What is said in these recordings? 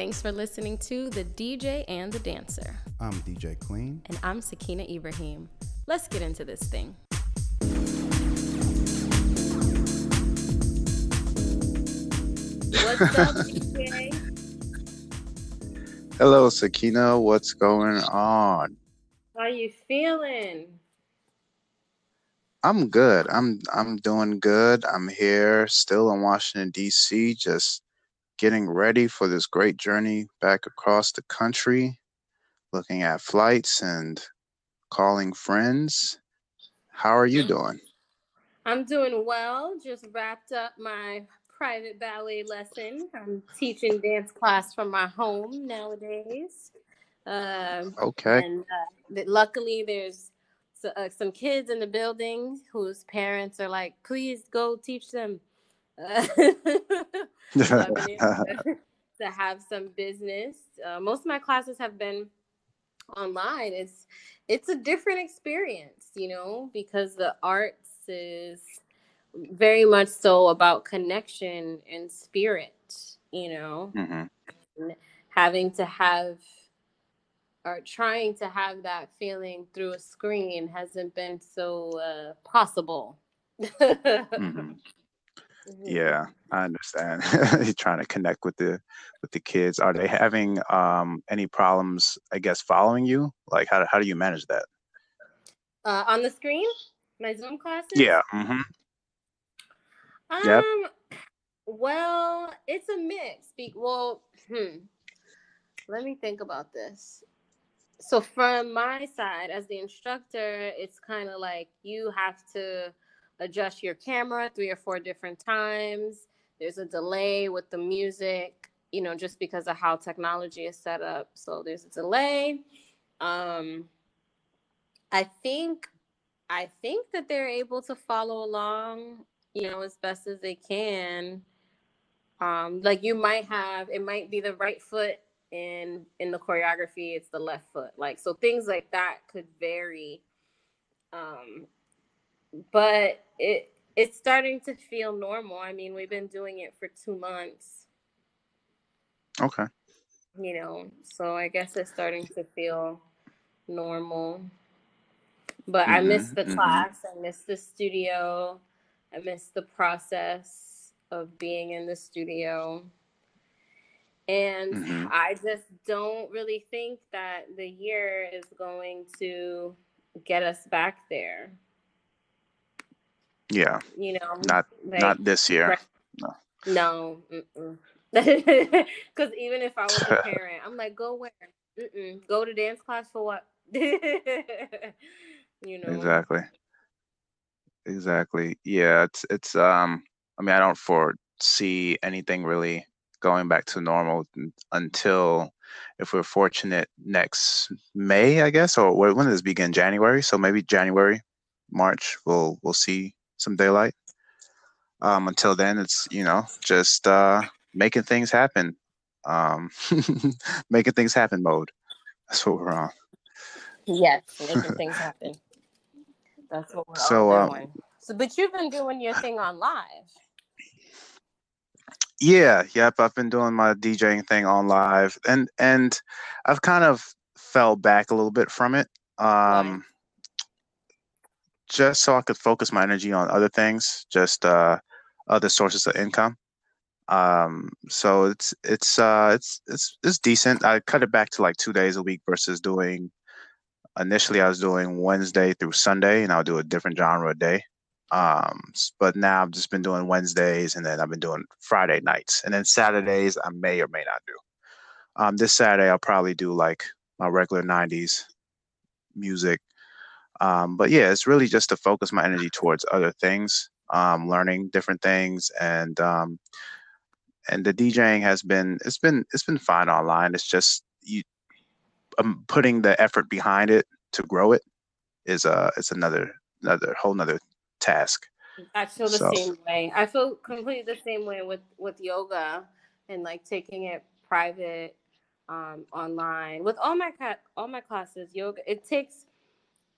Thanks for listening to The DJ and the Dancer. I'm DJ Clean. And I'm Sakina Ibrahim. Let's get into this thing. What's up, DJ? Hello, Sakina. What's going on? How you feeling? I'm good. I'm I'm doing good. I'm here still in Washington D.C. Just getting ready for this great journey back across the country, looking at flights and calling friends. How are you doing? I'm doing well. Just wrapped up my private ballet lesson. I'm teaching dance class from my home nowadays. Uh, okay. And uh, luckily, there's so, uh, some kids in the building whose parents are like, please go teach them. to, have some business. Uh, most of my classes have been online. It's it's a different experience, you know, because the arts is very much so about connection and spirit, you know, mm-hmm. having to have or trying to have that feeling through a screen hasn't been so uh, possible. mm-hmm. Yeah, I understand. You're trying to connect with the with the kids. Are they having um, any problems? I guess following you. Like, how how do you manage that? Uh, on the screen, my Zoom classes. Yeah. Mm-hmm. Um, yep. Well, it's a mix. Be- well, hmm. Let me think about this. So from my side, as the instructor, it's kind of like you have to adjust your camera three or four different times. There's a delay with the music, you know, just because of how technology is set up. So there's a delay. Um, I think I think that they're able to follow along you know, as best as they can. Um, like you might have, it might be the right foot in in the choreography, it's the left foot. Like so, things like that could vary. Um, but it it's starting to feel normal. I mean, we've been doing it for two months. Okay. You know, so I guess it's starting to feel normal. But mm-hmm, I miss the mm-hmm. class. I miss the studio. I miss the process of being in the studio. And mm-hmm. I just don't really think that the year is going to get us back there. Yeah. You know, not like, not this year. No. No. Because even if I was a parent, I'm like, go where? Mm-mm. Go to dance class for what? you know. Exactly. Exactly. Yeah, it's it's um I mean I don't foresee anything really going back to normal until if we're fortunate next May, I guess, or when does this begin? January. So maybe January, March, we'll we'll see some daylight. Um, until then, it's you know just uh, making things happen, um, making things happen mode. That's what we're on. Yes, making things happen. That's what we're so, all um, doing. Um, so, but you've been doing your thing on live. Yeah, yep. I've been doing my DJing thing on live, and and I've kind of fell back a little bit from it, um, right. Just so I could focus my energy on other things, just uh, other sources of income. Um, so it's it's uh, it's it's it's decent. I cut it back to like two days a week versus doing initially I was doing Wednesday through Sunday, and I'll do a different genre a day. Um, but now I've just been doing Wednesdays, and then I've been doing Friday nights, and then Saturdays I may or may not do. Um, this Saturday I'll probably do like my regular '90s music. Um, but yeah, it's really just to focus my energy towards other things, um, learning different things, and um, and the DJing has been it's been it's been fine online. It's just you um, putting the effort behind it to grow it is uh it's another another whole another task. I feel the so. same way. I feel completely the same way with with yoga and like taking it private um, online with all my all my classes. Yoga it takes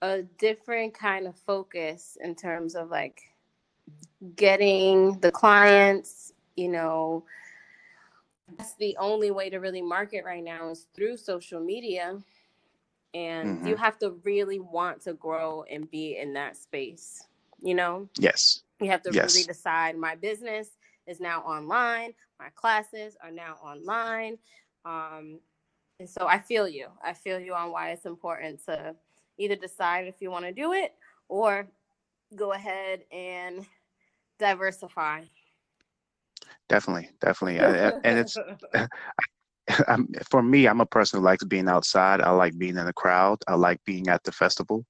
a different kind of focus in terms of like getting the clients, you know, that's the only way to really market right now is through social media. And mm-hmm. you have to really want to grow and be in that space, you know? Yes. You have to yes. really decide my business is now online, my classes are now online. Um, and so I feel you. I feel you on why it's important to either decide if you want to do it or go ahead and diversify. Definitely, definitely, and it's I'm, for me. I'm a person who likes being outside. I like being in the crowd. I like being at the festival.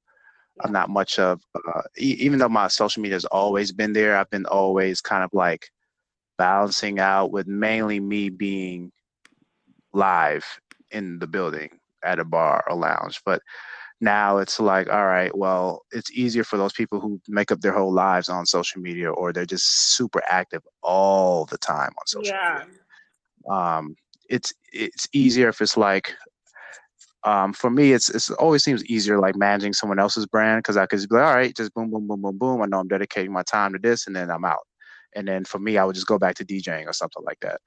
Yeah. I'm not much of, uh, even though my social media has always been there. I've been always kind of like balancing out with mainly me being live in the building at a bar or lounge, but now it's like all right well it's easier for those people who make up their whole lives on social media or they're just super active all the time on social yeah. media um it's it's easier if it's like um, for me, it's it's always seems easier like managing someone else's brand because I could just be like, all right, just boom, boom, boom, boom, boom. I know I'm dedicating my time to this, and then I'm out. And then for me, I would just go back to DJing or something like that.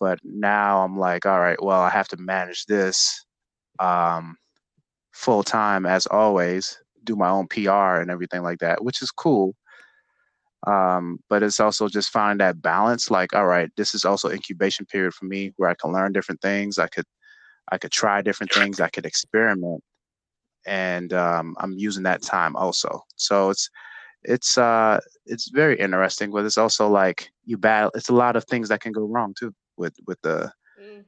But now I'm like, all right, well, I have to manage this. Um, full time as always, do my own PR and everything like that, which is cool. Um, but it's also just finding that balance. Like, all right, this is also incubation period for me where I can learn different things. I could, I could try different things. I could experiment, and um, I'm using that time also. So it's, it's, uh, it's very interesting. But it's also like you battle. It's a lot of things that can go wrong too with with the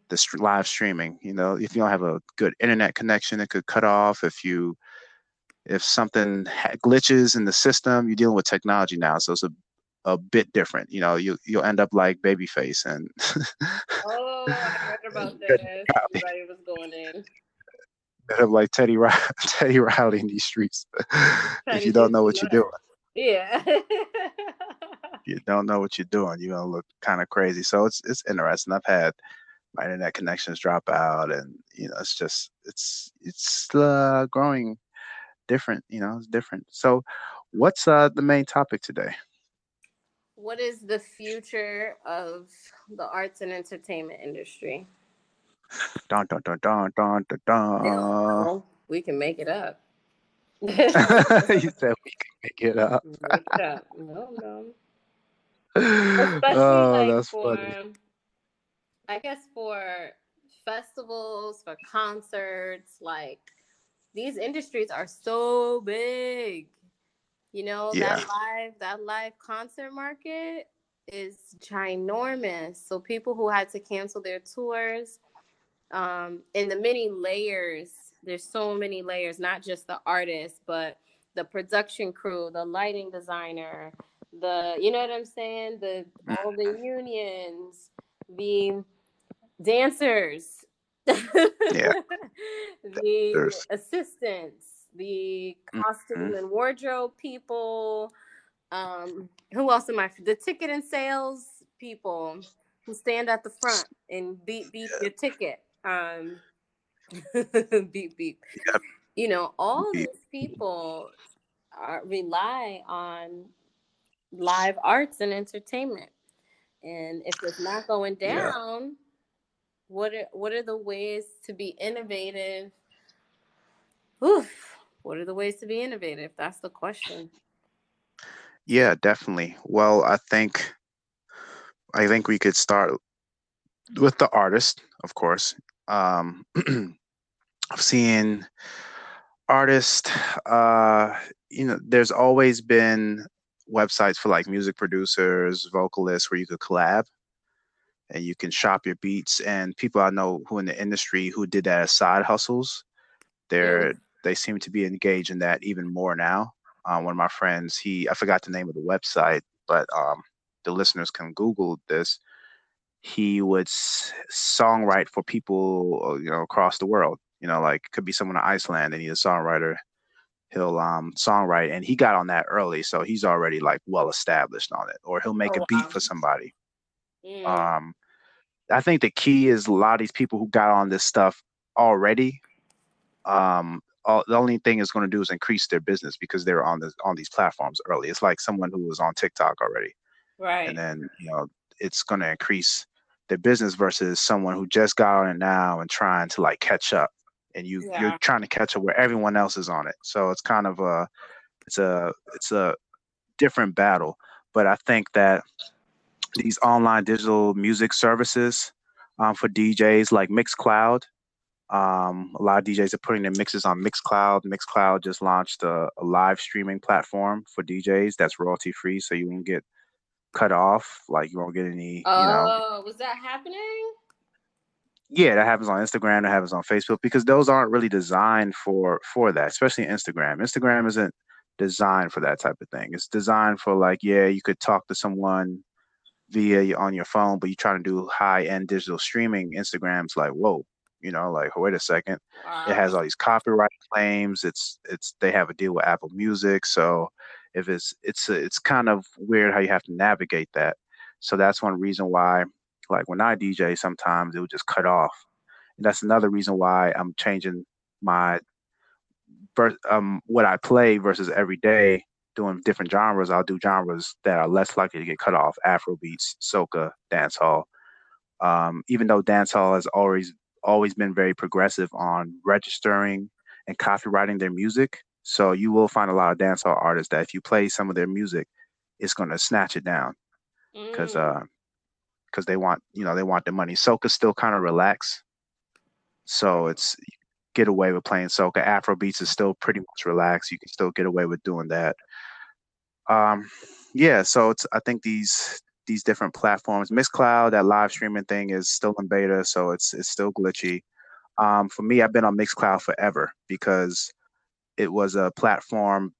the live streaming. You know, if you don't have a good internet connection, it could cut off. If you if something glitches in the system, you're dealing with technology now, so it's a a bit different. You know, you you'll end up like Babyface and. oh, I heard about this. Everybody was going in. Of like Teddy Riley, Teddy Riley in these streets. if you don't know what you're doing. Yeah. you don't know what you're doing, you're gonna look kind of crazy. So it's it's interesting. I've had my internet connections drop out, and you know, it's just it's it's uh, growing different. You know, it's different. So, what's uh, the main topic today? What is the future of the arts and entertainment industry? Dun dun dun dun dun dun. dun. we can make it up. you said we can make it up. Make it up. No, no. Especially oh, like that's for, funny. I guess for festivals, for concerts, like these industries are so big. You know, yeah. that live that live concert market is ginormous. So people who had to cancel their tours, um, and the many layers, there's so many layers, not just the artist, but the production crew, the lighting designer, the you know what I'm saying? The all the mm-hmm. unions, the dancers, yeah. the There's... assistants, the costume mm-hmm. and wardrobe people. Um, who else am I? The ticket and sales people who stand at the front and beep beep yeah. your ticket. Um, beep beep. Yep. You know, all beep. these people are, rely on live arts and entertainment. And if it's not going down, yeah. What are what are the ways to be innovative? Oof, what are the ways to be innovative? That's the question. Yeah, definitely. Well, I think I think we could start with the artist, of course. Um, I've seen artists. Uh, you know, there's always been websites for like music producers, vocalists, where you could collab and you can shop your beats. And people I know who in the industry who did that as side hustles, they're they seem to be engaged in that even more now. Um, one of my friends, he I forgot the name of the website, but um, the listeners can Google this. He would songwrite for people, uh, you know, across the world. You know, like could be someone in Iceland and he's a songwriter he'll um songwrite and he got on that early so he's already like well established on it or he'll make oh, a beat wow. for somebody mm. um i think the key is a lot of these people who got on this stuff already um all, the only thing it's going to do is increase their business because they're on this on these platforms early. It's like someone who was on tiktok already. Right. and then you know it's going to increase their business versus someone who just got on it now and trying to like catch up. And you Yeah. you're trying to catch up where everyone else is on it. So it's kind of a it's a it's a different battle. But i think that these online digital music services um, for djs like mixcloud um, a lot of DJs are putting their mixes on Mixcloud. Mixcloud just launched a, a live streaming platform for DJs that's royalty free, so you won't get cut off. Like you won't get any, you know. Oh, was that happening? Yeah, that happens on Instagram. That happens on Facebook because those aren't really designed for for that, especially Instagram. Instagram isn't designed for that type of thing. It's designed for like, yeah, you could talk to someone via on your phone, but you're trying to do high end digital streaming. Instagram's like, whoa, you know, like wait a second. it has all these copyright claims it's it's they have a deal with apple music so if it's it's it's kind of weird how you have to navigate that so that's one reason why like when i dj sometimes it would just cut off and that's another reason why i'm changing my um what i play versus every day doing different genres i'll do genres that are less likely to get cut off afro beats soca dancehall um, even though dancehall has always always been very progressive on registering and copyrighting their music. So you will find a lot of dancehall artists that if you play some of their music, it's going to snatch it down because Mm. uh, because they want you know they want the money. Soca still kind of relaxed, so it's get away with playing soca. Afro beats is still pretty much relaxed. You can still get away with doing that. Um, yeah, so it's I think these these different platforms. Mixcloud, that live streaming thing is still in beta, so it's it's still glitchy. Um, for me, I've been on Mixcloud forever because it was a platform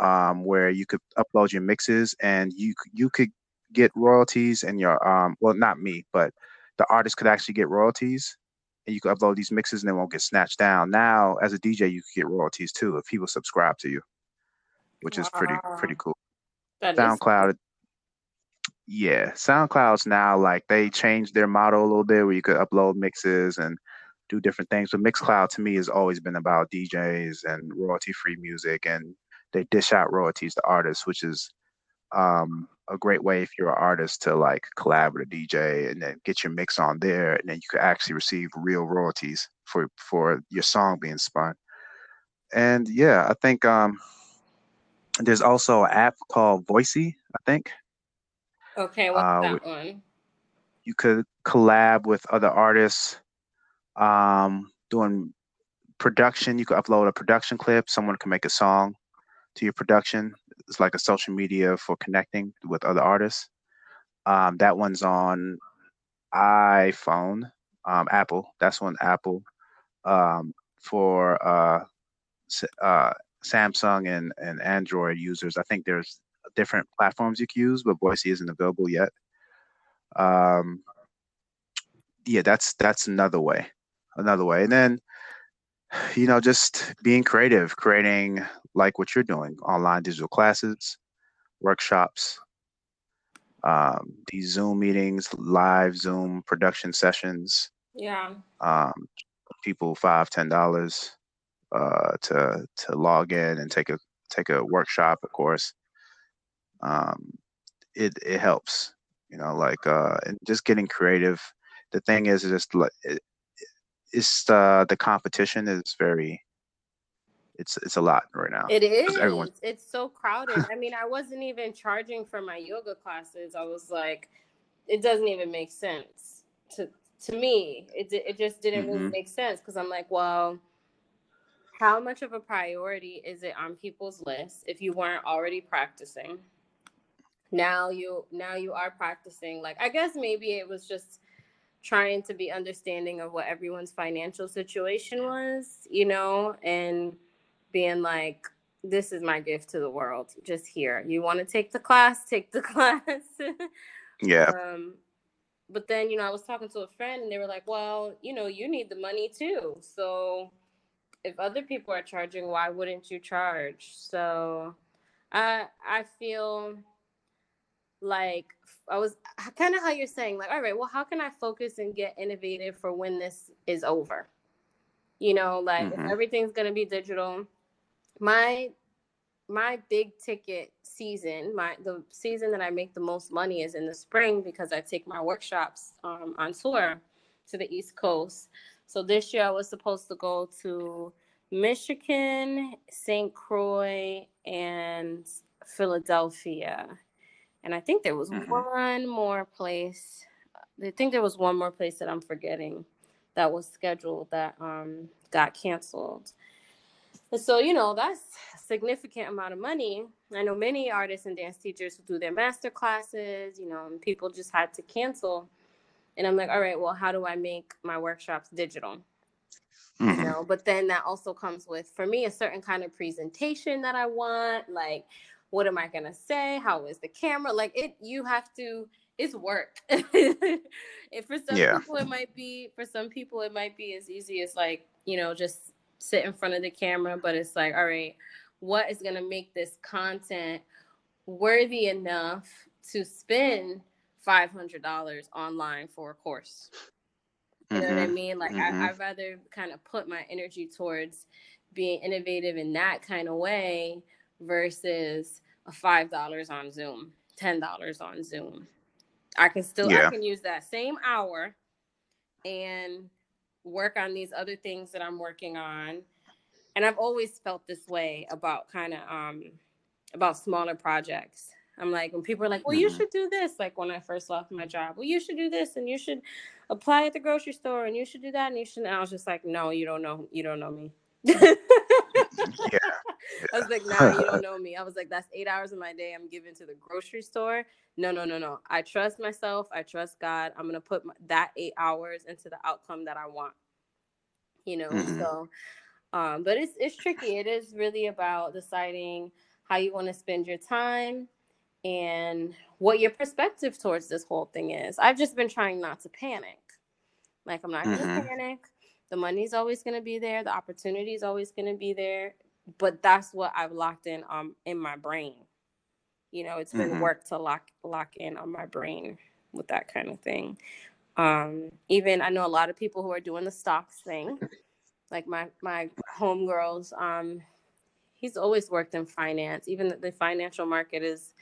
um, where you could upload your mixes and you you could get royalties and your um well not me but the artist could actually get royalties and you could upload these mixes and they won't get snatched down. Now as a DJ you could get royalties too if people subscribe to you, which is pretty pretty cool. That is SoundCloud yeah, SoundCloud's now like they changed their model a little bit where you could upload mixes and do different things. But Mixcloud to me has always been about DJs and royalty free music and they dish out royalties to artists, which is um, a great way if you're an artist to like collab with a DJ and then get your mix on there and then you could actually receive real royalties for for your song being spun. And yeah, I think um there's also an app called Voisey, I think. Okay, what's Uh, that one? you could collab with other artists um, doing production. You could upload a production clip. Someone can make a song to your production. It's like a social media for connecting with other artists. Um, that one's on iphone um, apple. That's on apple um, for uh, uh, samsung and, and android users i think there's different platforms you can use but Voisey isn't available yet um, yeah, that's that's another way, another way. And then, you know, just being creative, creating like what you're doing, online digital classes, workshops, um, these Zoom meetings, live Zoom production sessions. Yeah. Um, people five, ten dollars uh, to to log in and take a take a workshop, of course. Um, it it helps, you know, like uh, and just getting creative. The thing is, just like it, it's uh, the competition is very it's it's a lot right now It is. everyone. It's so crowded. I mean, I wasn't even charging for my yoga classes. I was like, it doesn't even make sense to to me. It it just didn't really hmm make sense because I'm like, well, how much of a priority is it on people's lists if you weren't already practicing? Now you now you are practicing. Like I guess maybe it was just trying to be understanding of what everyone's financial situation was, you know, and being like, this is my gift to the world. Just here. You want to take the class, take the class. yeah um, but then, you know, I was talking to a friend and they were like, well, you know, you need the money too. So if other people are charging, why wouldn't you charge? So I I feel like I was kind of how you're saying, like, all right, well, how can I focus and get innovative for when this is over? You know, like hmm if everything's gonna be digital, my my big ticket season, my the season that I make the most money is in the spring because I take my workshops um, on tour to the East Coast. So this year I was supposed to go to Michigan, St. Croix, and Philadelphia. And I think there was mm-hmm. one more place. I think there was one more place that I'm forgetting that was scheduled that um, got canceled. And so, you know, that's a significant amount of money. I know many artists and dance teachers who do their master classes, you know, and people just had to cancel. And I'm like, all right, well, how do I make my workshops digital? Mm-hmm. You know, but then that also comes with, for me, a certain kind of presentation that I want. Like, what am I going to say? How is the camera? Like, it, you have to, it's work. if for some yeah. people, it might be, for some people, it might be as easy as like, you know, just sit in front of the camera, but it's like, all right, what is going to make this content worthy enough to spend $500 online for a course? You know mm-hmm. what I mm-hmm. mean? Like, mm-hmm. I, I'd rather kind of put my energy towards being innovative in that kind of way versus a $5 on Zoom, $10 on Zoom. I can still, yeah. I can use that same hour and work on these other things that I'm working on. And I've always felt this way about kind of um about smaller projects. I'm like when people are like, "Well, you mm-hmm. should do this." Like when I first left my job, "Well, you should do this and you should apply at the grocery store and you should do that and you should." And I was just like, "No, you don't know. You don't know me." yeah. I was like, nah, you don't know me. I was like, that's eight hours of my day I'm giving to the grocery store. No, no, no, no. I trust myself. I trust God. I'm gonna put my, that eight hours into the outcome that I want. You know, mm-hmm. so. Um, but it's it's tricky. It is really about deciding how you want to spend your time and what your perspective towards this whole thing is. I've just been trying not to panic. Like I'm not gonna mm-hmm. panic. The money's always gonna be there. The opportunity is always gonna be there. But that's what I've locked in um in my brain you know it's been mm-hmm. work to lock lock in on my brain with that kind of thing um even i know a lot of people who are doing the stocks thing like my my homegirls um he's always worked in finance even the financial market is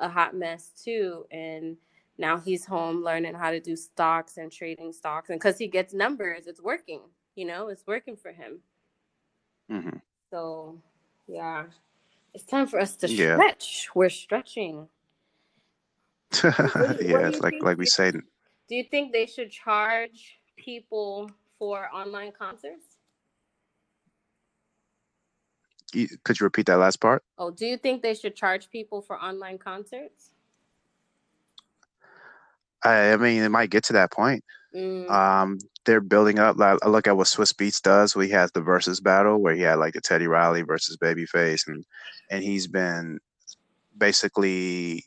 a hot mess too and now he's home learning how to do stocks and trading stocks and because he gets numbers it's working you know it's working for him mm-hmm. so yeah it's time for us to yeah. stretch. We're stretching. yeah, it's like like we say. Do you think they should charge people for online concerts? Could you repeat that last part? Oh, do you think they should charge people for online concerts? I, I mean, it might get to that point. Mm. Um, they're building up. I look at what Swizz Beatz does. We had the Verzuz battle where he had like the Teddy Riley versus Babyface, and and he's been basically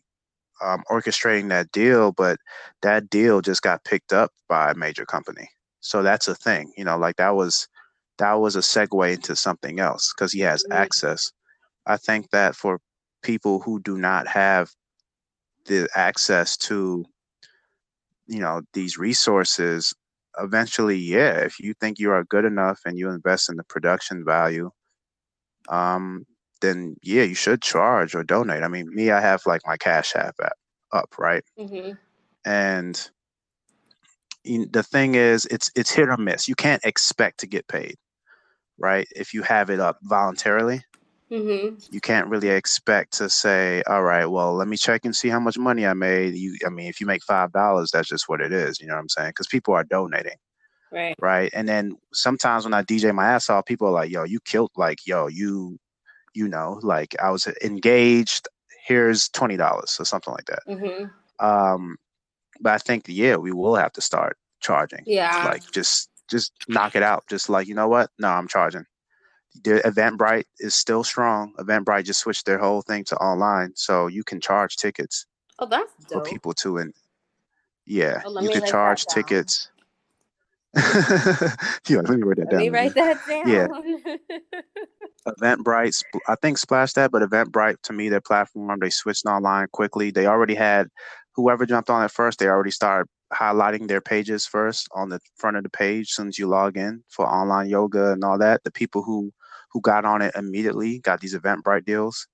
um, orchestrating that deal. But that deal just got picked up by a major company, so that's a thing. You know, like that was that was a segue into something else because he has mm. access. I think that for people who do not have the access to you know these resources eventually, yeah, if you think you are good enough and you invest in the production value, um, then yeah, you should charge or donate. I mean, me, I have like my Cash App app up, right? Mm-hmm. And the thing is, it's it's hit or miss. You can't expect to get paid, right? If you have it up voluntarily, Mm-hmm. You can't really expect to say, "All right, well, let me check and see how much money I made." You, I mean, if you make five dollars, that's just what it is. You know what I'm saying? Because people are donating, right? Right. And then sometimes when I DJ my ass off, people are like, "Yo, you killed!" Like, "Yo, you, you know, like I was engaged. Here's twenty dollars or something like that." Mm-hmm. Um, but I think yeah, we will have to start charging. Yeah. Like just just knock it out. Just like you know what? No, I'm charging the Eventbrite is still strong. Eventbrite just switched their whole thing to online, so you can charge tickets. Oh, that's dope. for people to and yeah, oh, you can charge tickets. yeah, let me write that let down. Let me write that down. Yeah. Eventbrite, I think Splash that, but Eventbrite to me, their platform, they switched online quickly. They already had whoever jumped on it first. They already started highlighting their pages first on the front of the page as soon as you log in for online yoga and all that. The people who who got on it immediately, got these Eventbrite deals,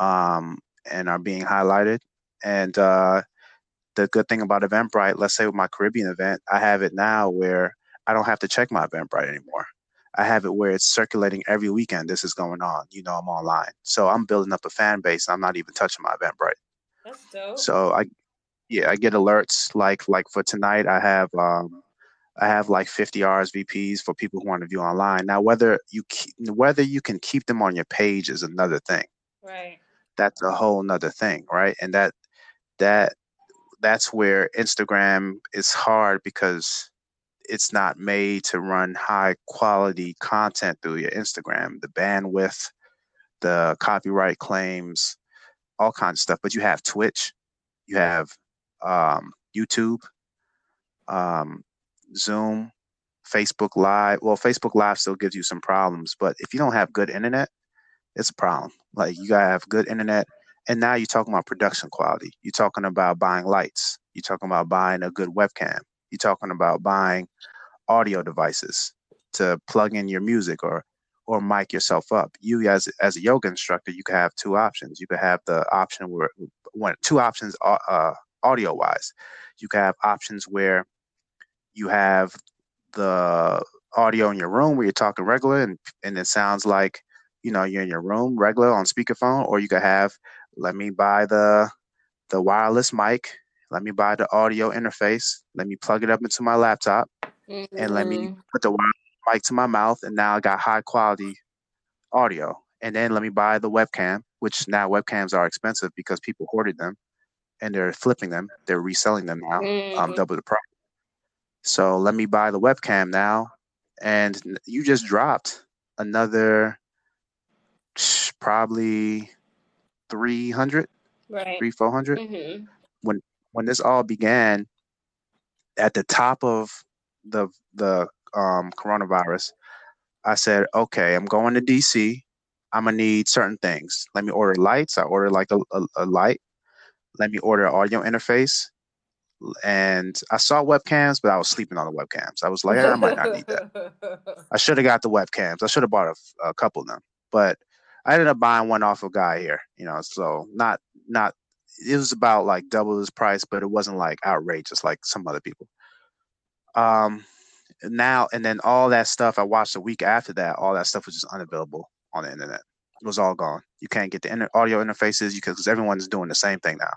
um, and are being highlighted. And uh, the good thing about Eventbrite, let's say with my Caribbean event, I have it now where I don't have to check my Eventbrite anymore. I have it where it's circulating every weekend. This is going on. You know, I'm online, so I'm building up a fan base. I'm not even touching my Eventbrite. That's dope. So I, yeah, I get alerts like like for tonight. I have um, I have like 50 RSVPs for people who want to view online. Now, whether you keep, whether you can keep them on your page is another thing. Right. That's a whole nother thing, right? And that that that's where Instagram is hard because it's not made to run high quality content through your Instagram. The bandwidth, the copyright claims, all kinds of stuff. But you have Twitch, you have um, YouTube, um, Zoom, Facebook Live. Well, Facebook Live still gives you some problems, but if you don't have good internet, it's a problem. Like you gotta have good internet. And now you're talking about production quality. You're talking about buying lights. You're talking about buying a good webcam. You're talking about buying audio devices to plug in your music or or mic yourself up. You as as a yoga instructor, you could have two options. You could have the option where one two options uh, audio wise. You could have options where you have the audio in your room where you're talking regular and, and it sounds like you know you're in your room regular on speakerphone or you could have let me buy the the wireless mic let me buy the audio interface let me plug it up into my laptop mm-hmm. and let me mm-hmm. put the mic to my mouth and now i got high quality audio and then let me buy the webcam which now webcams are expensive because people hoarded them and they're flipping them they're reselling them now um, mm-hmm. um, double the price so let me buy the webcam now. And you just dropped another probably 300, right. three, 400. Mm-hmm. When, when this all began at the top of the, the um, coronavirus, I said, okay, I'm going to DC. I'm gonna need certain things. Let me order lights. I ordered like a, a, a light. Let me order an audio interface and I saw webcams, but I was sleeping on the webcams. I was like, I might not need that. I should have got the webcams. I should have bought a, a, couple of them, but I ended up buying one off a guy here. You know, so not not. It was about like double his price, but it wasn't like outrageous like some other people. Um, now and then all that stuff I watched a week after that. All that stuff was just unavailable on the internet. Was all gone. You can't get the inter- audio interfaces because everyone's doing the same thing now,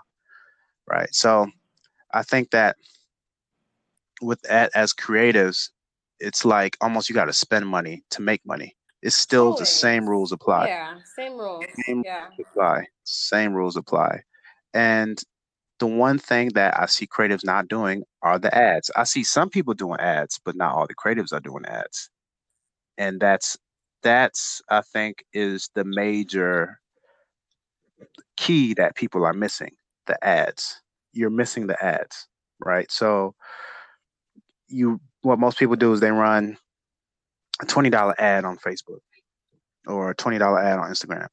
right? So I think that with that as creatives, it's like almost you got to spend money to make money. It's still Always. the same rules apply. Yeah, same rules. Same yeah. rules apply. Same rules apply. And the one thing that I see creatives not doing are the ads. I see some people doing ads, but not all the creatives are doing ads. And that's that's I think is the major key that people are missing, the ads you're missing the ads, right? So you what most people do is they run a twenty dollar ad on Facebook or a twenty dollar ad on Instagram.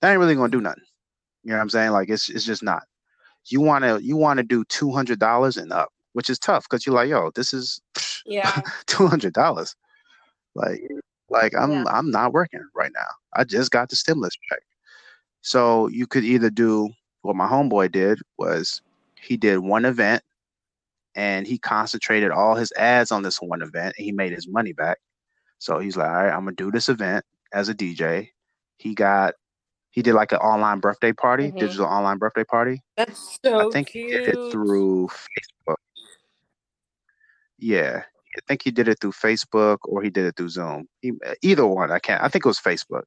That ain't really gonna do nothing. You know what I'm saying? Like it's it's just not. You wanna you wanna do two hundred dollars and up, which is tough because you're like, yo, this is yeah two hundred dollars. Like mm. Like I'm yeah. I'm not working right now. I just got the stimulus check. So you could either do what my homeboy did was he did one event and he concentrated all his ads on this one event and he made his money back. So he's like, all right, I'm gonna do this event as a DJ. He got he did like an online birthday party, mm-hmm. digital online birthday party. That's so I think cute. he did it through Facebook. Yeah. I think he did it through Facebook or he did it through Zoom. He, either one, I can't. I think it was Facebook.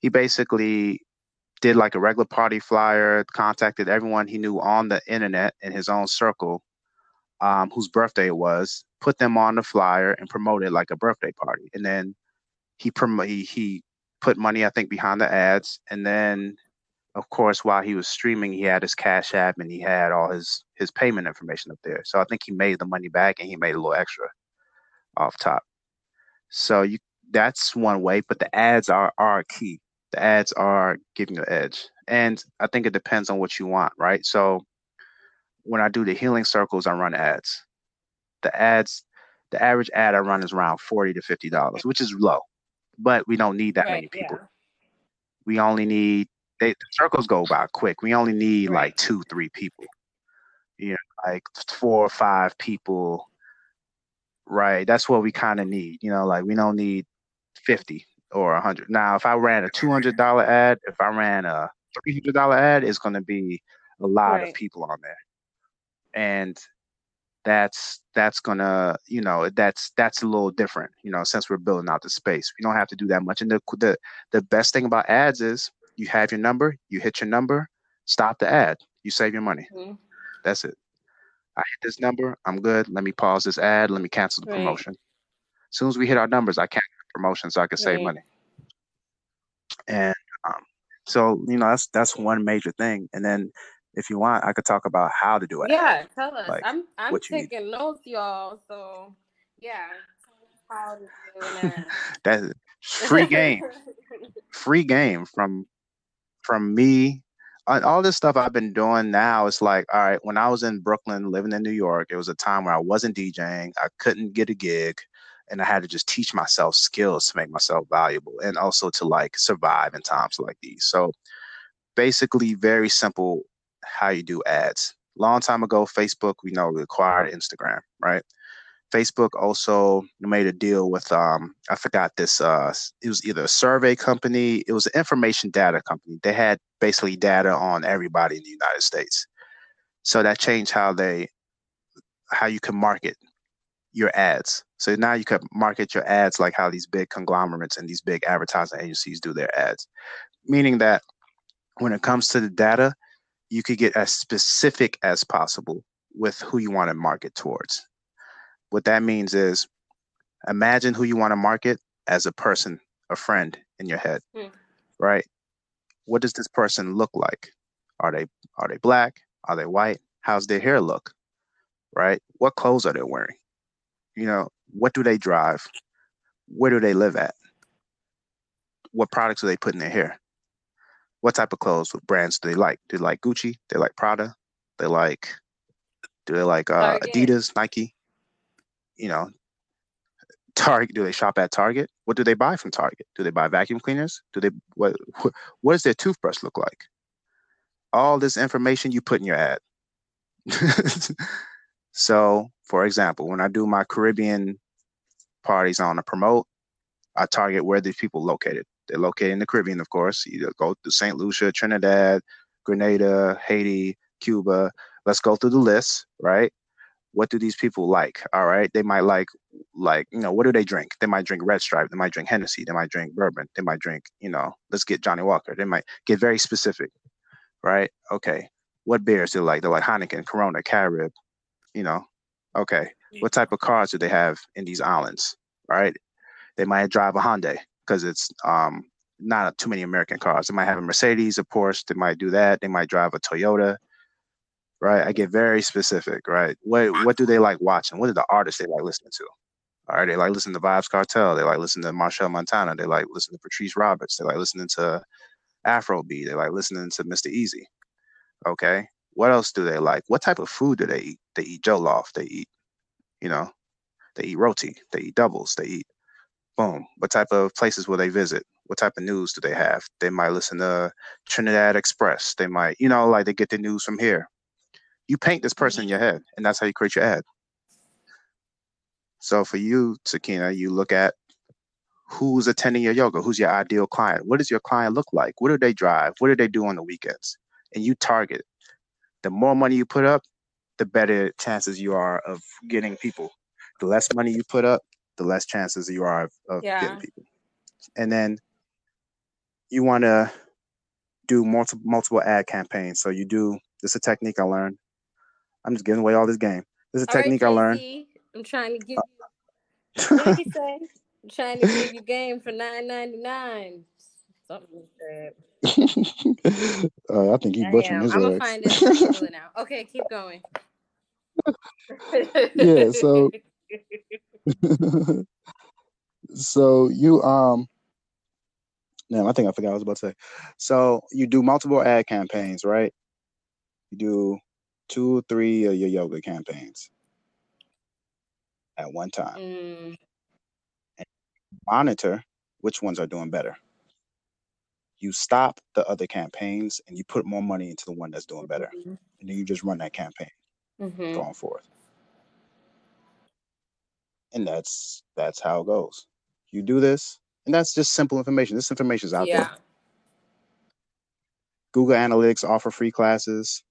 He basically did like a regular party flyer, contacted everyone he knew on the internet in his own circle um, whose birthday it was, put them on the flyer and promoted like a birthday party. And then he prom- he, he put money, I think, behind the ads. And then, of course, while he was streaming, he had his Cash App and he had all his his payment information up there. So I think he made the money back and he made a little extra off top. So you that's one way, but the ads are are key the ads are giving you an edge. And I think it depends on what you want, right? So when I do the healing circles, I run ads. The ads, the average ad I run is around forty to fifty dollars, which is low. but we don't need that Right. many people. Yeah. We only need they, the circles go by quick. We only need Right. like two, three people. You know, like four or five people. Right. That's what we kind of need. You know, like we don't need fifty or a hundred. Now, if I ran a two hundred dollar ad, if I ran a three hundred dollar ad, it's going to be a lot of people on there, and that's that's gonna you know that's that's a little different you know since we're building out the space we don't have to do that much and the the, the best thing about ads is you have your number you hit your number stop the ad you save your money Mhm. that's it i hit this number i'm good let me pause this ad let me cancel the Right. promotion as soon as we hit our numbers i cancel the promotion so i can save money and um, so you know that's that's one major thing and then if you want i could talk about how to do it Yeah, tell us. Like, I'm I'm taking notes, y'all. So yeah, how to do ad. that's free game free game from from me all this stuff i've been doing now it's like all right when i was in brooklyn living in new york it was a time where i wasn't djing i couldn't get a gig and i had to just teach myself skills to make myself valuable and also to like survive in times like these. So basically very simple how you do ads. Long time ago facebook we know acquired instagram right Facebook also made a deal with um I forgot this uh it was either a survey company, it was an information data company. They had basically data on everybody in the United States. So that changed how they how you can market your ads. So now you can market your ads like how these big conglomerates and these big advertising agencies do their ads. Meaning that when it comes to the data, you could get as specific as possible with who you want to market towards. What that means is imagine who you want to market as a person, a friend in your head, Hmm. right? What does this person look like? Are they are they black? Are they white? How's their hair look? Right? What clothes are they wearing? You know, what do they drive? Where do they live at? What products do they put in their hair? What type of clothes, what brands do they like? Do they like Gucci? They like Prada? They like do they like uh, Adidas, Nike? You know, Target. Do they shop at Target? What do they buy from Target? Do they buy vacuum cleaners? Do they what? What, what does their toothbrush look like? All this information you put in your ad. so, for example, when I do my Caribbean parties on a promote, I target where these people located. They're located in the Caribbean, of course. You go to St. Lucia, Trinidad, Grenada, Haiti, Cuba. Let's go through the list, right? What do these people like? All right. They might like, like, you know, what do they drink? They might drink Red Stripe. They might drink Hennessy. They might drink bourbon. They might drink, you know, let's get Johnnie Walker. They might get very specific, right? Okay. What beers do they like? They like Heineken, Corona, Carib, you know. Okay. What type of cars do they have in these islands, right? They might drive a Hyundai because it's um not too many American cars. They might have a Mercedes, a Porsche. They might do that. They might drive a Toyota, right? I get very specific, right? What what do they like watching? What are the artists they like listening to? All right, they like listening to Vybz Kartel. They like listening to Machel Montano. They like listening to Patrice Roberts. They like listening to Afrobeat. They like listening to Mr. Eazi. Okay, what else do they like? What type of food do they eat? They eat jollof. They eat, you know, they eat roti. They eat doubles. They eat boom. What type of places will they visit? What type of news do they have? They might listen to Trinidad Express. They might, you know, like they get the news from here. You paint this person in your head, and that's how you create your ad. So for you, Sakina, you look at who's attending your yoga, who's your ideal client, what does your client look like, what do they drive, what do they do on the weekends, and you target. The more money you put up, the better chances you are of getting people. The less money you put up, the less chances you are of, of Yeah. getting people. And then you want to do multiple multiple ad campaigns. So you do this is a technique I learned. I'm just giving away all this game. This is a All right, technique I learned. I'm trying to give you. What did he say? I'm trying to give you game for nine ninety nine. Something like that. uh, I think he butchering his I'm gonna find it. and Google it now. Okay, keep going. Yeah, so- so you um Damn, I think I forgot what I was about to say. So you do multiple ad campaigns, right? You do two or three of your yoga campaigns at one time. Mm, Monitor which ones are doing better. You stop the other campaigns and you put more money into the one that's doing better. Mhm. And then you just run that campaign Mhm. going forth. And that's that's how it goes. You do this, and that's just simple information. This information is out there. Google Analytics offer free classes.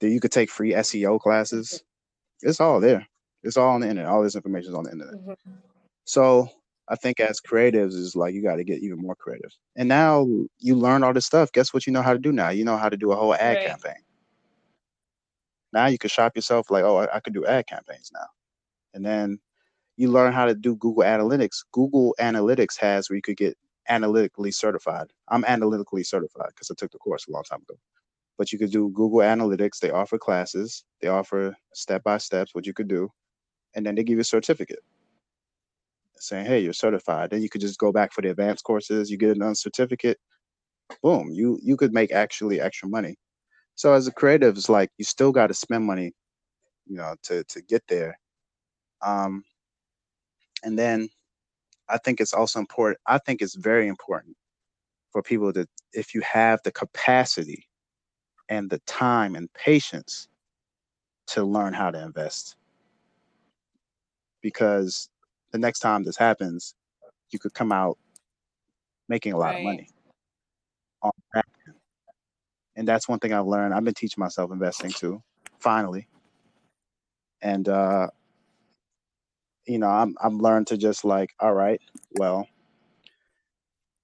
That you could take free SEO classes. It's all there. It's all on the internet. All this information is on the internet. Mhm. So I think as creatives is like you got to get even more creative. And now you learn all this stuff. Guess what you know how to do now? You know how to do a whole ad Right. campaign. Now you can shop yourself like, oh, I, I could do ad campaigns now. And then you learn how to do Google Analytics. Google Analytics has where you could get analytically certified. I'm analytically certified because I took the course a long time ago. But you could do Google Analytics. They offer classes. They offer step by steps what you could do, and then they give you a certificate saying, "Hey, you're certified." Then you could just go back for the advanced courses. You get another certificate. Boom, you you could make actually extra money. So as a creative, it's like you still got to spend money, you know, to to get there. Um, and then I think it's also important. I think it's very important for people to, if you have the capacity and the time and patience to learn how to invest, because the next time this happens, you could come out making a lot of money. On that. And that's one thing I've learned. I've been teaching myself investing too, finally. And uh, you know, I'm I'm learned to just like, all right, well,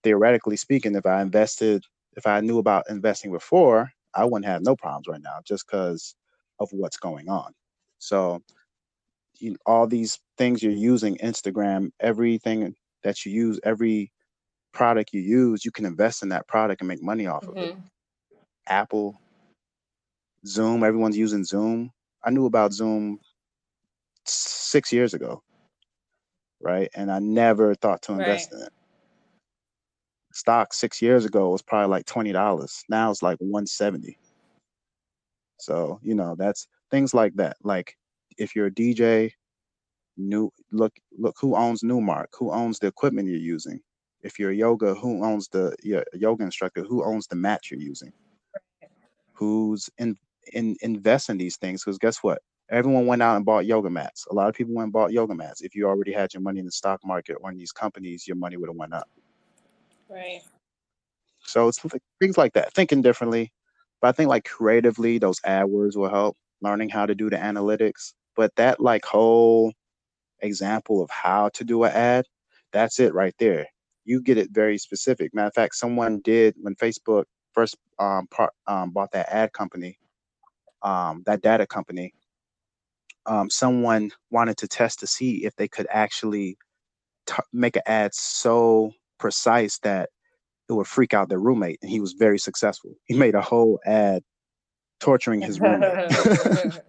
theoretically speaking, if I invested, if I knew about investing before, I wouldn't have no problems right now just because of what's going on. So you, all these things you're using, Instagram, everything that you use, every product you use, you can invest in that product and make money off of it. Mhm. Apple, Zoom, everyone's using Zoom. I knew about Zoom six years ago, right? And I never thought to invest Right. in it. Stock six years ago was probably like twenty dollars. Now it's like one seventy. So you know that's things like that. Like if you're a DJ, new look look who owns Numark, who owns the equipment you're using. If you're a yoga, who owns the your yoga instructor, who owns the mat you're using who's in in invest in these things because guess what everyone went out and bought yoga mats a lot of people went and bought yoga mats if you already had your money in the stock market or in these companies your money would have went up Right. so it's things like that thinking differently. But i think like creatively those AdWords will help learning how to do the analytics. But that like whole example of how to do an ad that's it right there. You get it very specific. Matter of fact someone did when facebook first um, part, um, bought that ad company um, that data company, um, someone wanted to test to see if they could actually t- make an ad so precise that it would freak out their roommate, and he was very successful. He made a whole ad torturing his roommate,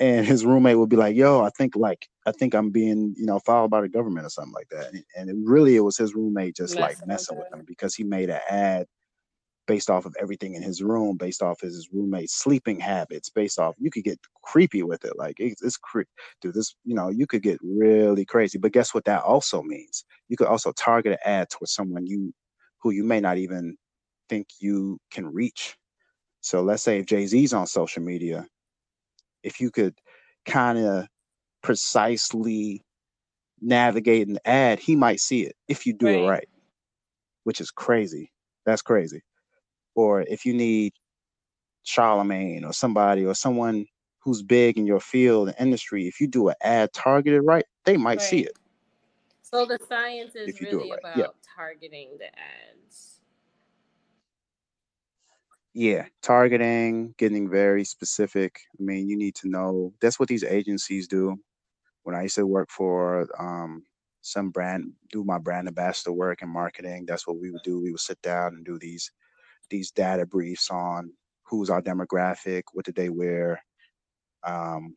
and his roommate would be like, "Yo, I think like I think I'm being you know followed by the government or something like that," and, and it really it was his roommate just like Messing with messing with him because he made an ad based off of everything in his room, based off his roommate's sleeping habits, based off you could get creepy with it. Like it's, it's cre- dude, this you know you could get really crazy. But guess what that also means? You could also target an ad towards someone you who you may not even think you can reach. So let's say if Jay Z's on social media, if you could kind of precisely navigate an ad, he might see it if you do it Right. right, which is crazy. That's crazy. Or if you need Charlemagne or somebody or someone who's big in your field and industry, if you do an ad targeted right, they might see it. So the science is If you do it really right, about yeah. targeting the ads. Yeah, targeting, getting very specific. I mean, you need to know that's what these agencies do. When I used to work for um, some brand, do my brand ambassador work and marketing, that's what we would do. We would sit down and do these these data briefs on who's our demographic, what did they wear, um,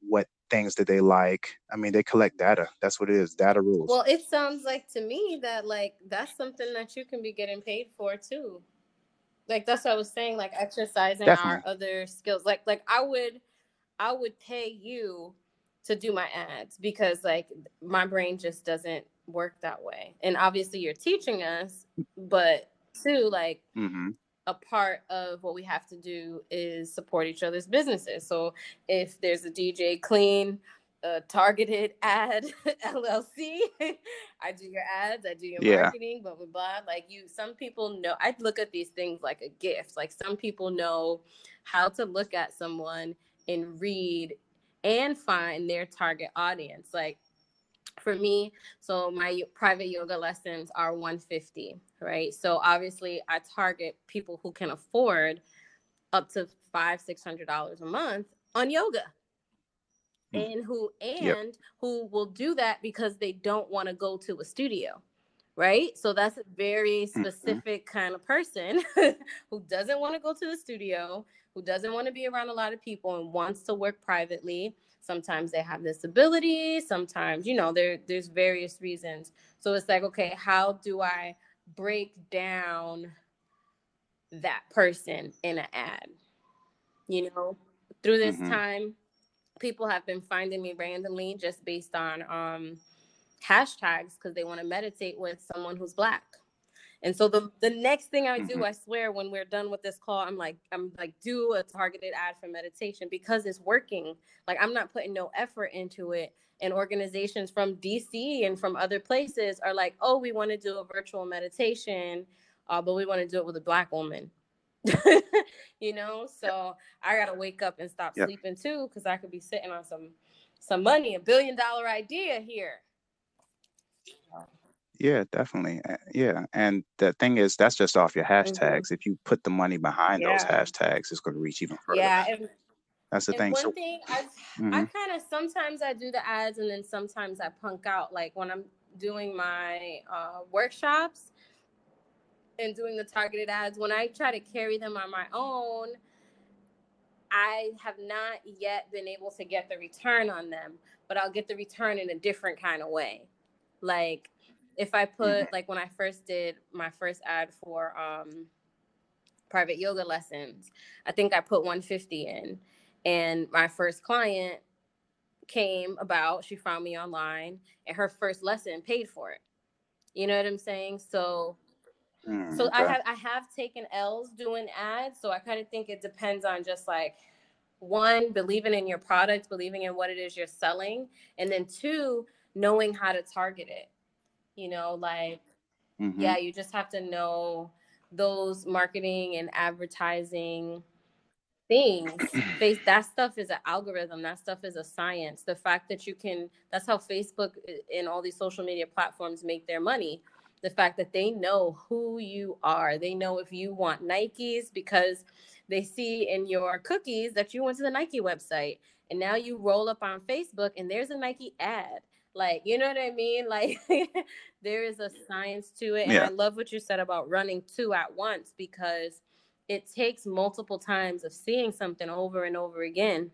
what things did they like. I mean, they collect data. That's what it is. Data rules. Well, it sounds like to me that like that's something that you can be getting paid for too. Like that's what I was saying, like exercising our other skills. Like like I would I would pay you to do my ads because like my brain just doesn't work that way. And obviously you're teaching us, but too like Mm-hmm. a part of what we have to do is support each other's businesses. So if there's a DJ Clean, a targeted ad LLC, I do your ads, I do your Yeah. marketing, blah blah blah. Like you, some people know. I look at these things like a gift. Like some people know how to look at someone and read and find their target audience. Like for me, so my private yoga lessons are 150, right? So obviously I target people who can afford up to five, six hundred dollars a month on yoga. Mm. And who and Yep. who will do that because they don't want to go to a studio. Right. So that's a very Mhm. specific kind of person who doesn't want to go to the studio, who doesn't want to be around a lot of people and wants to work privately. Sometimes they have this ability, sometimes, you know, there there's various reasons. So it's like, okay, how do I break down that person in an ad? You know, through this Mhm. time, people have been finding me randomly just based on um hashtags because they want to meditate with someone who's black. And so the the next thing I do, Mhm. I swear, when we're done with this call, I'm like, I'm like, do a targeted ad for meditation because it's working. Like I'm not putting no effort into it. And organizations from DC and from other places are like, oh, we want to do a virtual meditation, uh, but we want to do it with a black woman. you know, so I gotta wake up and stop Yep. sleeping too, because I could be sitting on some some money, a billion dollar idea here. Yeah, definitely. Uh, Yeah, and the thing is, that's just off your hashtags. If you put the money behind those Mm-hmm. Yeah. hashtags, it's going to reach even further. Yeah, and, That's the and thing. one So, thing I've I mhm. kind of sometimes I do the ads and then sometimes I punk out. Like when I'm doing my uh, workshops and doing the targeted ads, when I try to carry them on my own, I have not yet been able to get the return on them, but I'll get the return in a different kind of way. Like if I put like when I first did my first ad for um private yoga lessons, I think I put 150 in and my first client came about, she found me online and her first lesson paid for it. You know what I'm saying? So Mm, so I have I have taken L's doing ads. So I kind of think it depends on just like one, believing in your product, believing in what it is you're selling, and then two, knowing how to target it. You know, like Mhm. yeah, you just have to know those marketing and advertising things. That stuff is an algorithm. That stuff is a science. The fact that you can that's how Facebook and all these social media platforms make their money. The fact that they know who you are. They know if you want Nikes because they see in your cookies that you went to the Nike website and now you roll up on Facebook and there's a Nike ad. Like, you know what I mean? Like there is a science to it. And Yeah. I love what you said about running two at once because it takes multiple times of seeing something over and over again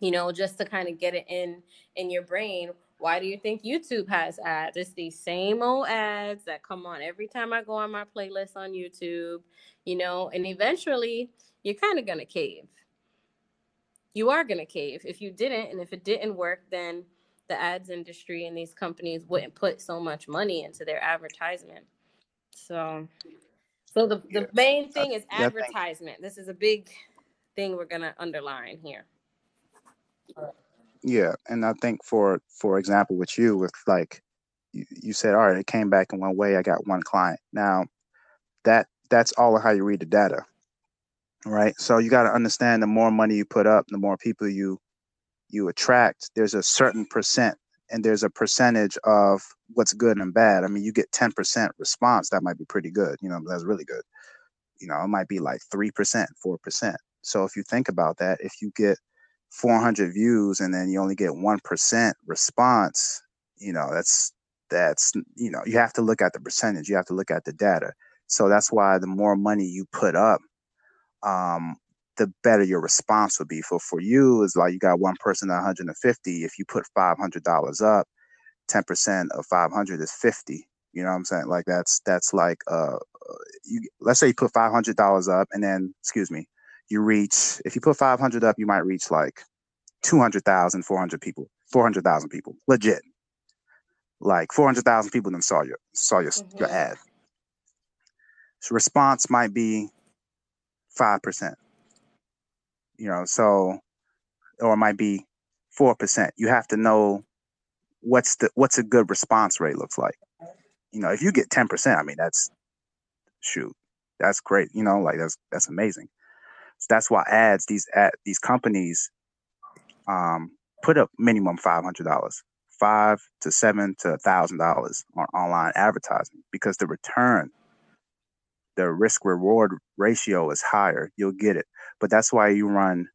you know just to kind of get it in in your brain why do you think youtube has ads it's these same old ads that come on every time i go on my playlist on youtube you know and eventually you're kind of gonna cave you are gonna cave if you didn't and if it didn't work then the ads industry and these companies wouldn't put so much money into their advertisement so so the, the Yeah. main thing is yeah, advertisement. This is a big thing we're gonna underline here. Yeah, and I think for for example with you, with like you, you said, all right, it came back in one way. I got one client. Now that that's all of how you read the data, right? So you got to understand the more money you put up, the more people you you attract. There's a certain percent, and there's a percentage of what's good and bad. I mean, you get 10% response, that might be pretty good. You know, that's really good. You know, it might be like three percent, four percent. So if you think about that, if you get 400 views and then you only get 1% response you know that's that's you know you have to look at the percentage you have to look at the data so that's why the more money you put up um the better your response would be for for you is like you got one person at 150 if you put $500 up 10% of 500 is 50 you know what i'm saying like that's that's like uh you let's say you put $500 up and then excuse me you reach if you put 500 up you might reach like 200,000 400 people four hundred thousand people, legit. Like four hundred thousand people then saw your saw your mm-hmm. your ad. So response might be five percent. You know, so or it might be four percent. You have to know what's the what's a good response rate looks like. You know, if you get ten percent, I mean that's shoot, that's great. You know, like that's that's amazing. So that's why ads these ad these companies um, put up minimum five hundred dollars, five to seven to thousand dollars on online advertising because the return, the risk reward ratio is higher. You'll get it, but that's why you run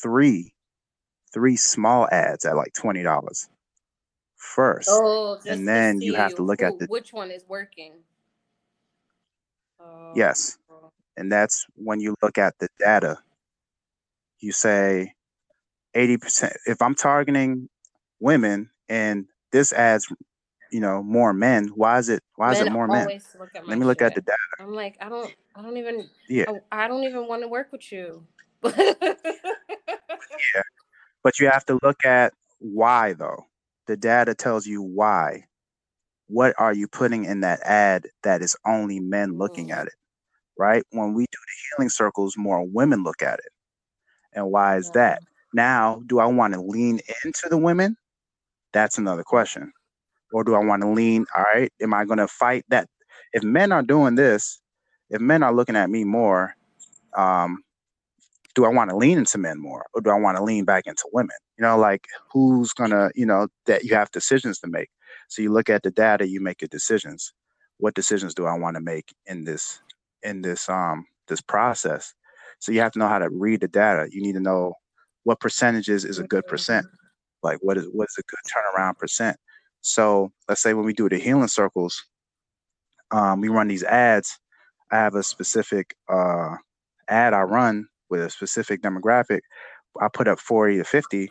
three three small ads at like twenty dollars first, oh, and then you have to look who, at the which one is working. yes, and that's when you look at the data. You say eighty percent. If I'm targeting women and this adds, you know, more men, why is it? Why men is it more men? Let me look shit. at the data. I'm like, I don't, I don't even, yeah, I, I don't even want to work with you. yeah, but you have to look at why though. The data tells you why. What are you putting in that ad that is only men looking mm. at it? Right? When we do the healing circles, more women look at it. And why is that? Now, do I want to lean into the women? That's another question. Or do I want to lean, all right, am I going to fight that? If men are doing this, if men are looking at me more, um, do I want to lean into men more or do I want to lean back into women? You know, like who's gonna, you know, that you have decisions to make. So you look at the data, you make your decisions. What decisions do I want to make in this in this um this process? So you have to know how to read the data. You need to know what percentages is a good percent. Like what is what is a good turnaround percent? So let's say when we do the healing circles, um, we run these ads. I have a specific uh, ad I run with a specific demographic, I put up 40 to 50,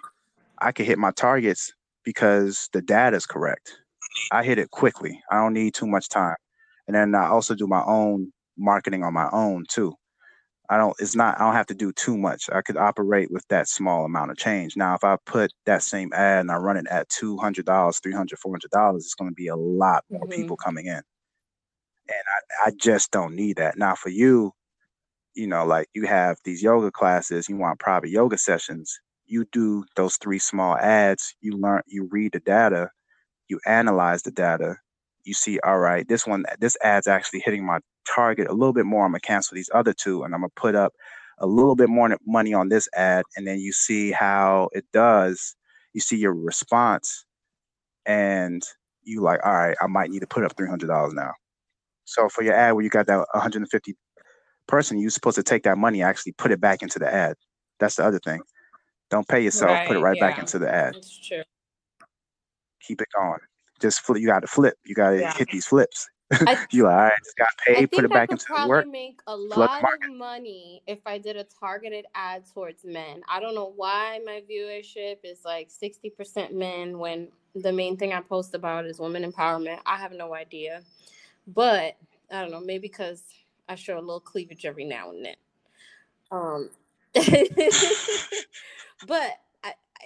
I can hit my targets because the data is correct. I hit it quickly. I don't need too much time. And then I also do my own marketing on my own too. I don't it's not I don't have to do too much. I could operate with that small amount of change. Now if I put that same ad and I run it at $200, $300, $400, it's going to be a lot more mm-hmm. people coming in. And I, I just don't need that. Now for you, you know, like you have these yoga classes, you want private yoga sessions, you do those three small ads, you learn, you read the data, you analyze the data, you see, all right, this one, this ad's actually hitting my target a little bit more. I'm gonna cancel these other two and I'm gonna put up a little bit more money on this ad. And then you see how it does. You see your response and you like, all right, I might need to put up $300 now. So for your ad where you got that 150 person, you're supposed to take that money actually put it back into the ad. That's the other thing. Don't pay yourself, right, put it right yeah. back into the ad. That's true. Keep it going. Just flip. You got to flip. You got to yeah. hit these flips. you like, all right, just got paid, put it back into the work. make a lot of money if I did a targeted ad towards men. I don't know why my viewership is like 60% men when the main thing I post about is women empowerment. I have no idea. But I don't know, maybe because I show a little cleavage every now and then. Um, but I,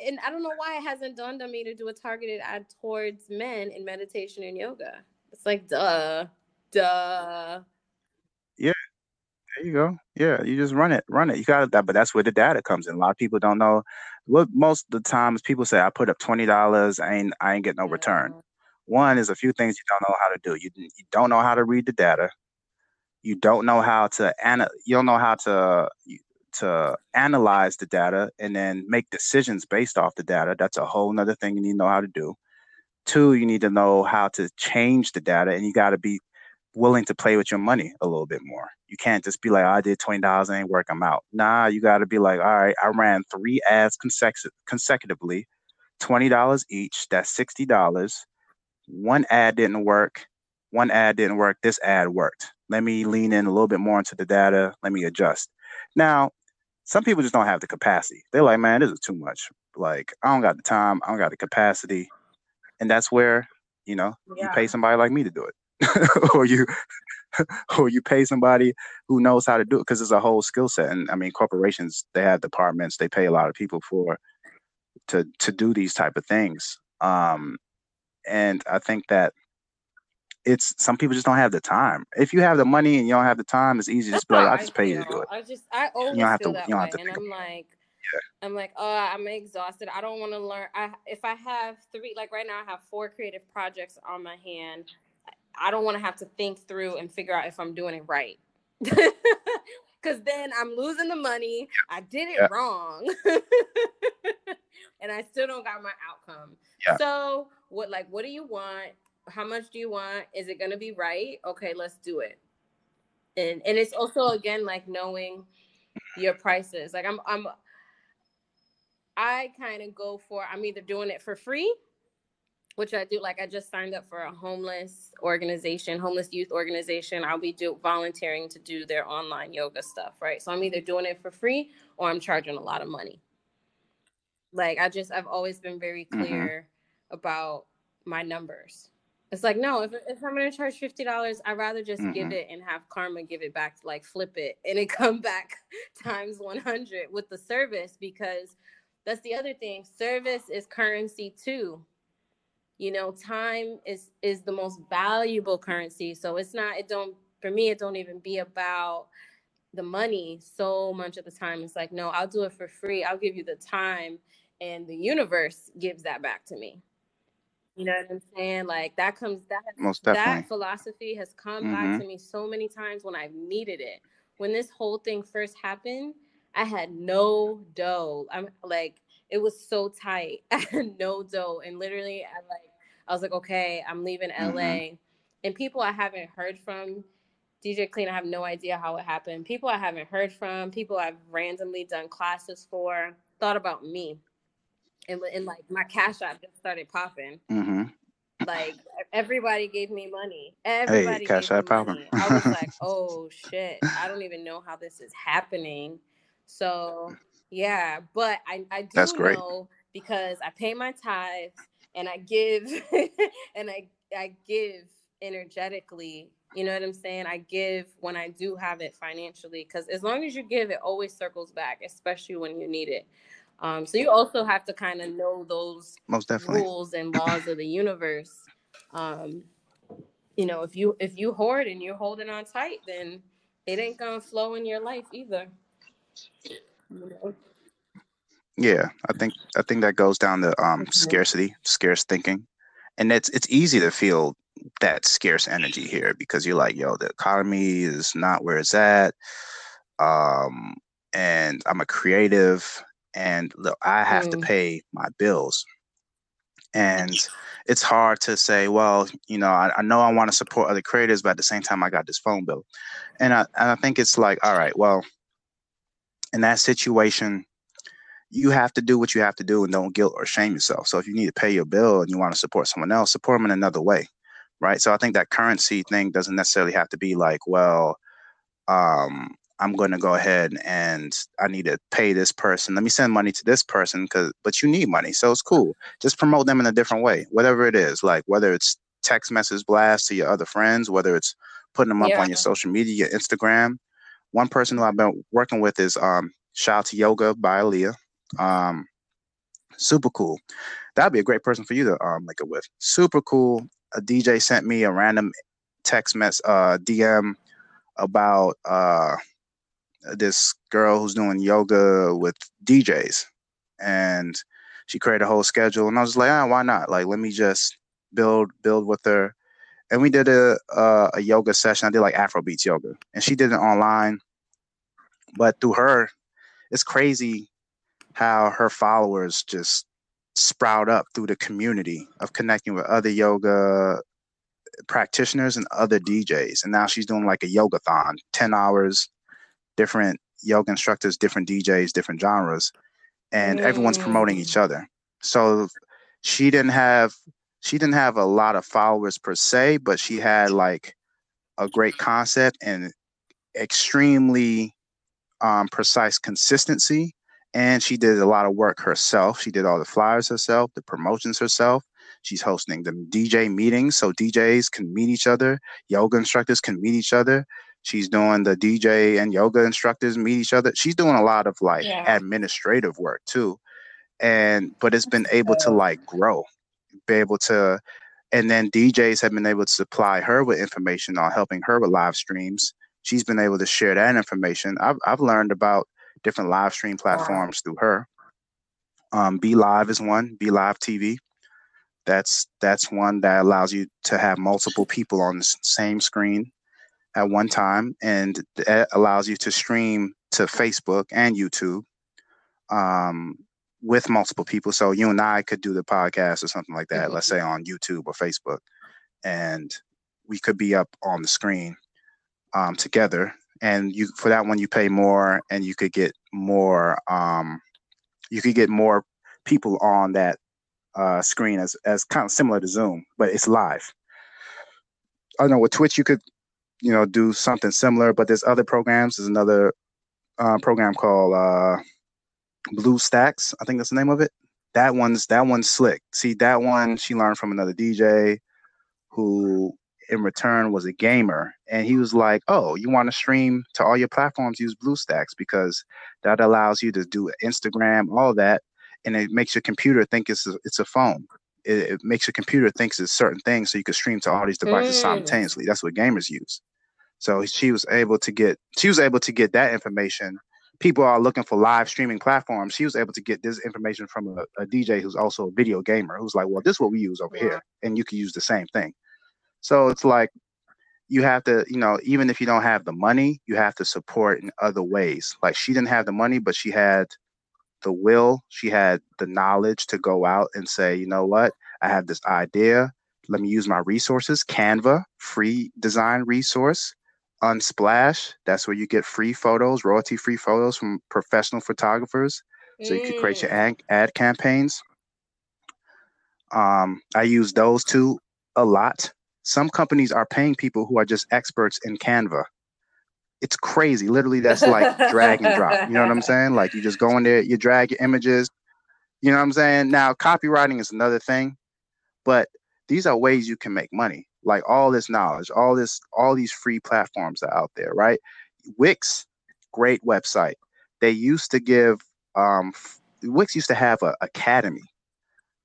and I don't know why it hasn't dawned on me to do a targeted ad towards men in meditation and yoga. It's like duh, duh. Yeah, there you go. Yeah, you just run it, run it. You got that, but that's where the data comes in. A lot of people don't know. What most of the times people say, I put up twenty dollars, I ain't, I ain't get no yeah. return. One is a few things you don't know how to do. You you don't know how to read the data you don't know how to ana- you don't know how to to analyze the data and then make decisions based off the data. That's a whole nother thing you need to know how to do. Two you need to know how to change the data and you got to be willing to play with your money a little bit more. You can't just be like oh, i did $20 ain't work i'm out. Nah you got to be like all right i ran three ads consecu- consecutively $20 each that's $60 one ad didn't work one ad didn't work this ad worked. Let me lean in a little bit more into the data. Let me adjust. Now, some people just don't have the capacity. They're like, man, this is too much. Like, I don't got the time. I don't got the capacity. And that's where, you know, yeah. you pay somebody like me to do it. or you or you pay somebody who knows how to do it because it's a whole skill set. And I mean, corporations, they have departments, they pay a lot of people for to to do these type of things. Um, and I think that it's some people just don't have the time. If you have the money and you don't have the time, it's easy to just be like, I'll just pay you to do it. I just I always you don't have to, that you don't have to and I'm like, yeah. I'm like, oh, I'm exhausted. I don't want to learn. I if I have three, like right now, I have four creative projects on my hand. I don't want to have to think through and figure out if I'm doing it right. Cause then I'm losing the money. I did it yeah. wrong. and I still don't got my outcome. Yeah. So what like what do you want? How much do you want? Is it gonna be right? Okay, let's do it. And and it's also again like knowing your prices. Like I'm I'm I kind of go for I'm either doing it for free, which I do. Like I just signed up for a homeless organization, homeless youth organization. I'll be do volunteering to do their online yoga stuff, right? So I'm either doing it for free or I'm charging a lot of money. Like I just I've always been very mm-hmm. clear mm-hmm. about my numbers. It's like no, if, if I'm gonna charge fifty dollars, I'd rather just mm-hmm. give it and have karma give it back, like flip it and it come back times one hundred with the service because that's the other thing. Service is currency too. You know, time is is the most valuable currency. So it's not. It don't. For me, it don't even be about the money so much of the time. It's like, no, I'll do it for free. I'll give you the time, and the universe gives that back to me. You know what I'm saying? Like that comes that most definitely. that philosophy has come mm-hmm. back to me so many times when I've needed it. When this whole thing first happened, I had no dough. I'm like, it was so tight. I had no dough. And literally I like I was like, okay, I'm leaving LA. Mm-hmm. And people I haven't heard from, DJ Clean, I have no idea how it happened. People I haven't heard from, people I've randomly done classes for, thought about me. And, and like my cash app just started popping. Mm-hmm. Like everybody gave me money. Everybody hey, cash app popping. I was like, oh shit, I don't even know how this is happening. So yeah, but I, I do That's great. know because I pay my tithes and I give and I I give energetically. You know what I'm saying? I give when I do have it financially because as long as you give, it always circles back, especially when you need it. Um, so you also have to kind of know those most definitely. rules and laws of the universe. Um, you know, if you if you hoard and you're holding on tight, then it ain't gonna flow in your life either. Yeah, I think I think that goes down to um, scarcity, scarce thinking, and it's it's easy to feel that scarce energy here because you're like, yo, the economy is not where it's at, um, and I'm a creative, and look, I have mm. to pay my bills, and it's hard to say, well, you know, I, I know I want to support other creators, but at the same time, I got this phone bill, and I and I think it's like, all right, well in that situation, you have to do what you have to do and don't guilt or shame yourself. So if you need to pay your bill and you want to support someone else, support them in another way. Right. So I think that currency thing doesn't necessarily have to be like, well, um, I'm going to go ahead and I need to pay this person. Let me send money to this person because, but you need money. So it's cool. Just promote them in a different way, whatever it is. Like whether it's text message blast to your other friends, whether it's putting them up yeah. on your social media, your Instagram, one person who I've been working with is um, Shout to Yoga by Aaliyah. Um, super cool. That'd be a great person for you to um, link it with. Super cool. A DJ sent me a random text mess uh, DM about uh, this girl who's doing yoga with DJs, and she created a whole schedule. And I was like, ah, why not? Like, let me just build build with her and we did a, a, a yoga session. I did like Afrobeats yoga, and she did it online. But through her, it's crazy how her followers just sprout up through the community of connecting with other yoga practitioners and other DJs. And now she's doing like a yoga thon, 10 hours, different yoga instructors, different DJs, different genres, and mm. everyone's promoting each mm. other. So she didn't have she didn't have a lot of followers per se, but she had like a great concept and extremely um, precise consistency. And she did a lot of work herself. She did all the flyers herself, the promotions herself. She's hosting the DJ meetings so DJs can meet each other, yoga instructors can meet each other. She's doing the DJ and yoga instructors meet each other. She's doing a lot of like yeah. administrative work too. and but it's been able to like grow, be able to, and then DJs have been able to supply her with information on helping her with live streams. She's been able to share that information. I've I've learned about different live stream platforms through her. Um, BeLive is one. BeLive TV. That's that's one that allows you to have multiple people on the same screen at one time, and that allows you to stream to Facebook and YouTube um, with multiple people. So you and I could do the podcast or something like that. Mm-hmm. Let's say on YouTube or Facebook, and we could be up on the screen um, together. And you for that one you pay more, and you could get more. Um, you could get more people on that uh, screen as as kind of similar to Zoom, but it's live. I don't know with Twitch you could, you know, do something similar, but there's other programs. There's another uh, program called uh, BlueStacks. I think that's the name of it. That one's that one's slick. See, that one she learned from another DJ who in return was a gamer and he was like oh you want to stream to all your platforms use bluestacks because that allows you to do instagram all that and it makes your computer think it's a, it's a phone. It, it makes your computer thinks it's certain things, so you can stream to all these devices mm. simultaneously. That's what gamers use. So she was able to get she was able to get that information. People are looking for live streaming platforms. She was able to get this information from a, a DJ who's also a video gamer who's like, well, this is what we use over yeah. here, and you can use the same thing. So it's like you have to, you know, even if you don't have the money, you have to support in other ways. Like she didn't have the money, but she had the will, she had the knowledge to go out and say, you know what, I have this idea. Let me use my resources. Canva, free design resource. Unsplash, that's where you get free photos, royalty free photos from professional photographers. So you can create your mm. ad, ad campaigns. Um, I use those two a lot. Some companies are paying people who are just experts in Canva it's crazy. Literally, that's like drag and drop. You know what I'm saying? Like you just go in there, you drag your images. You know what I'm saying? Now, copywriting is another thing, but these are ways you can make money. Like all this knowledge, all this, all these free platforms are out there, right? Wix, great website. They used to give um, Wix used to have an academy.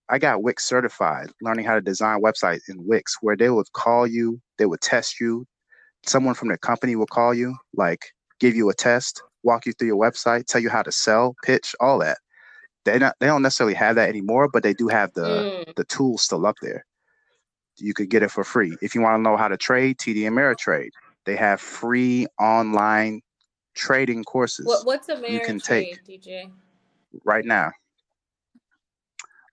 I got Wix certified, learning how to design websites in Wix, where they would call you, they would test you, someone from the company will call you, like give you a test, walk you through your website, tell you how to sell, pitch, all that. They not they don't necessarily have that anymore, but they do have the mm. the tools still up there. You could get it for free. If you want to know how to trade, TD Ameritrade. They have free online trading courses. What, what's Ameritrade, you can take DJ? Right now.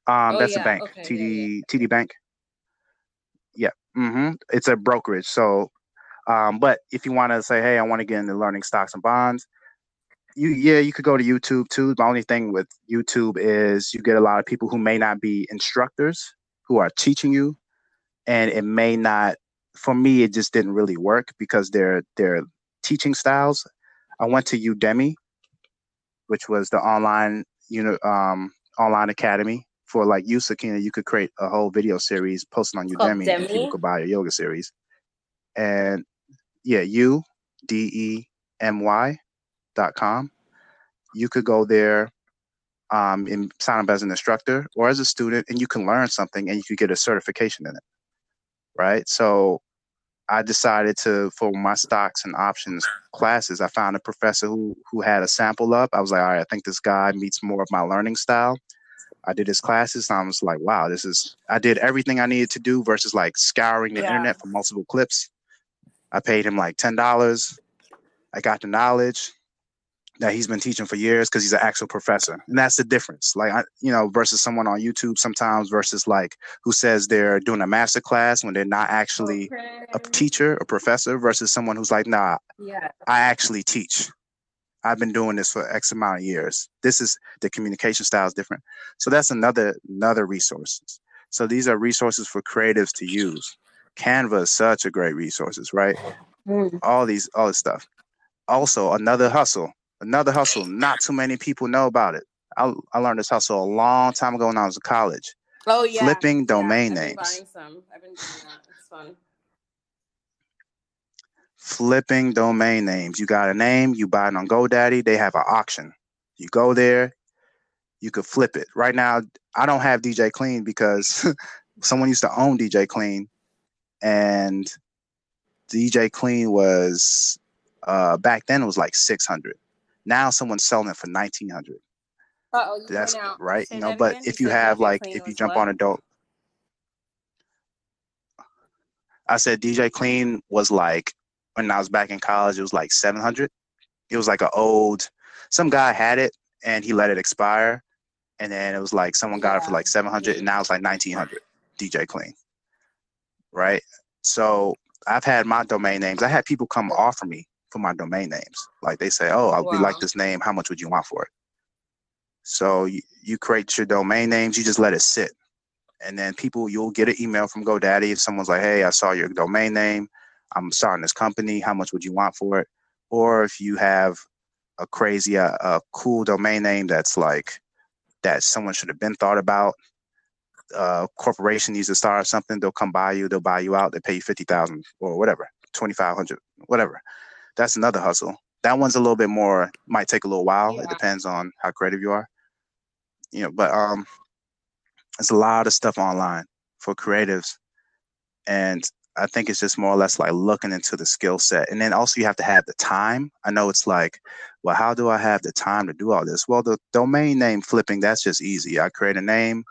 Um, oh, that's yeah. a bank. Okay, TD yeah, yeah. TD Bank. Yeah. Mm-hmm. It's a brokerage. So um, but if you want to say, hey, I want to get into learning stocks and bonds, you yeah, you could go to YouTube too. The only thing with YouTube is you get a lot of people who may not be instructors who are teaching you, and it may not. For me, it just didn't really work because their their teaching styles. I went to Udemy, which was the online you know um, online academy for like you, Sakina. You could create a whole video series, post it on Udemy, and people could buy a yoga series. And yeah, U D E M Y dot com. You could go there um, and sign up as an instructor or as a student, and you can learn something and you could get a certification in it. Right. So I decided to for my stocks and options classes, I found a professor who who had a sample up. I was like, all right, I think this guy meets more of my learning style. I did his classes. And I was like, wow, this is I did everything I needed to do versus like scouring the yeah. internet for multiple clips. I paid him like ten dollars. I got the knowledge that he's been teaching for years because he's an actual professor, and that's the difference. Like I, you know, versus someone on YouTube sometimes versus like who says they're doing a master class when they're not actually okay. a teacher a professor versus someone who's like, nah, yeah, I actually teach. I've been doing this for X amount of years. This is the communication style is different. So that's another another resources. So these are resources for creatives to use. Canva is such a great resources, right? Mm. All these, all this stuff. Also, another hustle, another hustle. Not too many people know about it. I, I learned this hustle a long time ago when I was in college. Oh yeah, flipping domain yeah, names. Some. I've been doing that. It's fun. Flipping domain names. You got a name, you buy it on GoDaddy. They have an auction. You go there, you could flip it. Right now, I don't have DJ Clean because someone used to own DJ Clean, and DJ Clean was uh, back then it was like six hundred. Now someone's selling it for nineteen hundred. Oh, that's right. Say you know, but again? if you, have like if you jump what? on a dope, I said DJ Clean was like when I was back in college, it was like seven hundred. It was like an old, some guy had it and he let it expire, and then it was like someone got yeah. it for like 700 and now it's like 1900 dj clean right so i've had my domain names i had people come offer me for my domain names. Like they say oh wow. we like this name. How much would you want for it? So you, you create your domain names. You just let it sit. And then people you'll get an email from godaddy if someone's like hey i saw your domain name. I'm starting this company. How much would you want for it? Or if you have a crazy a, uh, a cool domain name that's like that someone should have been thought about. Uh, corporation needs to start something, they'll come by you, they'll buy you out, they pay you fifty thousand or whatever, twenty five hundred, whatever. That's another hustle. That one's a little bit more, might take a little while. Yeah. It depends on how creative you are. You know, but um, it's a lot of stuff online for creatives, and I think it's just more or less like looking into the skill set. And then also you have to have the time. I know it's like, well, how do I have the time to do all this? Well, the domain name flipping, that's just easy. I create a name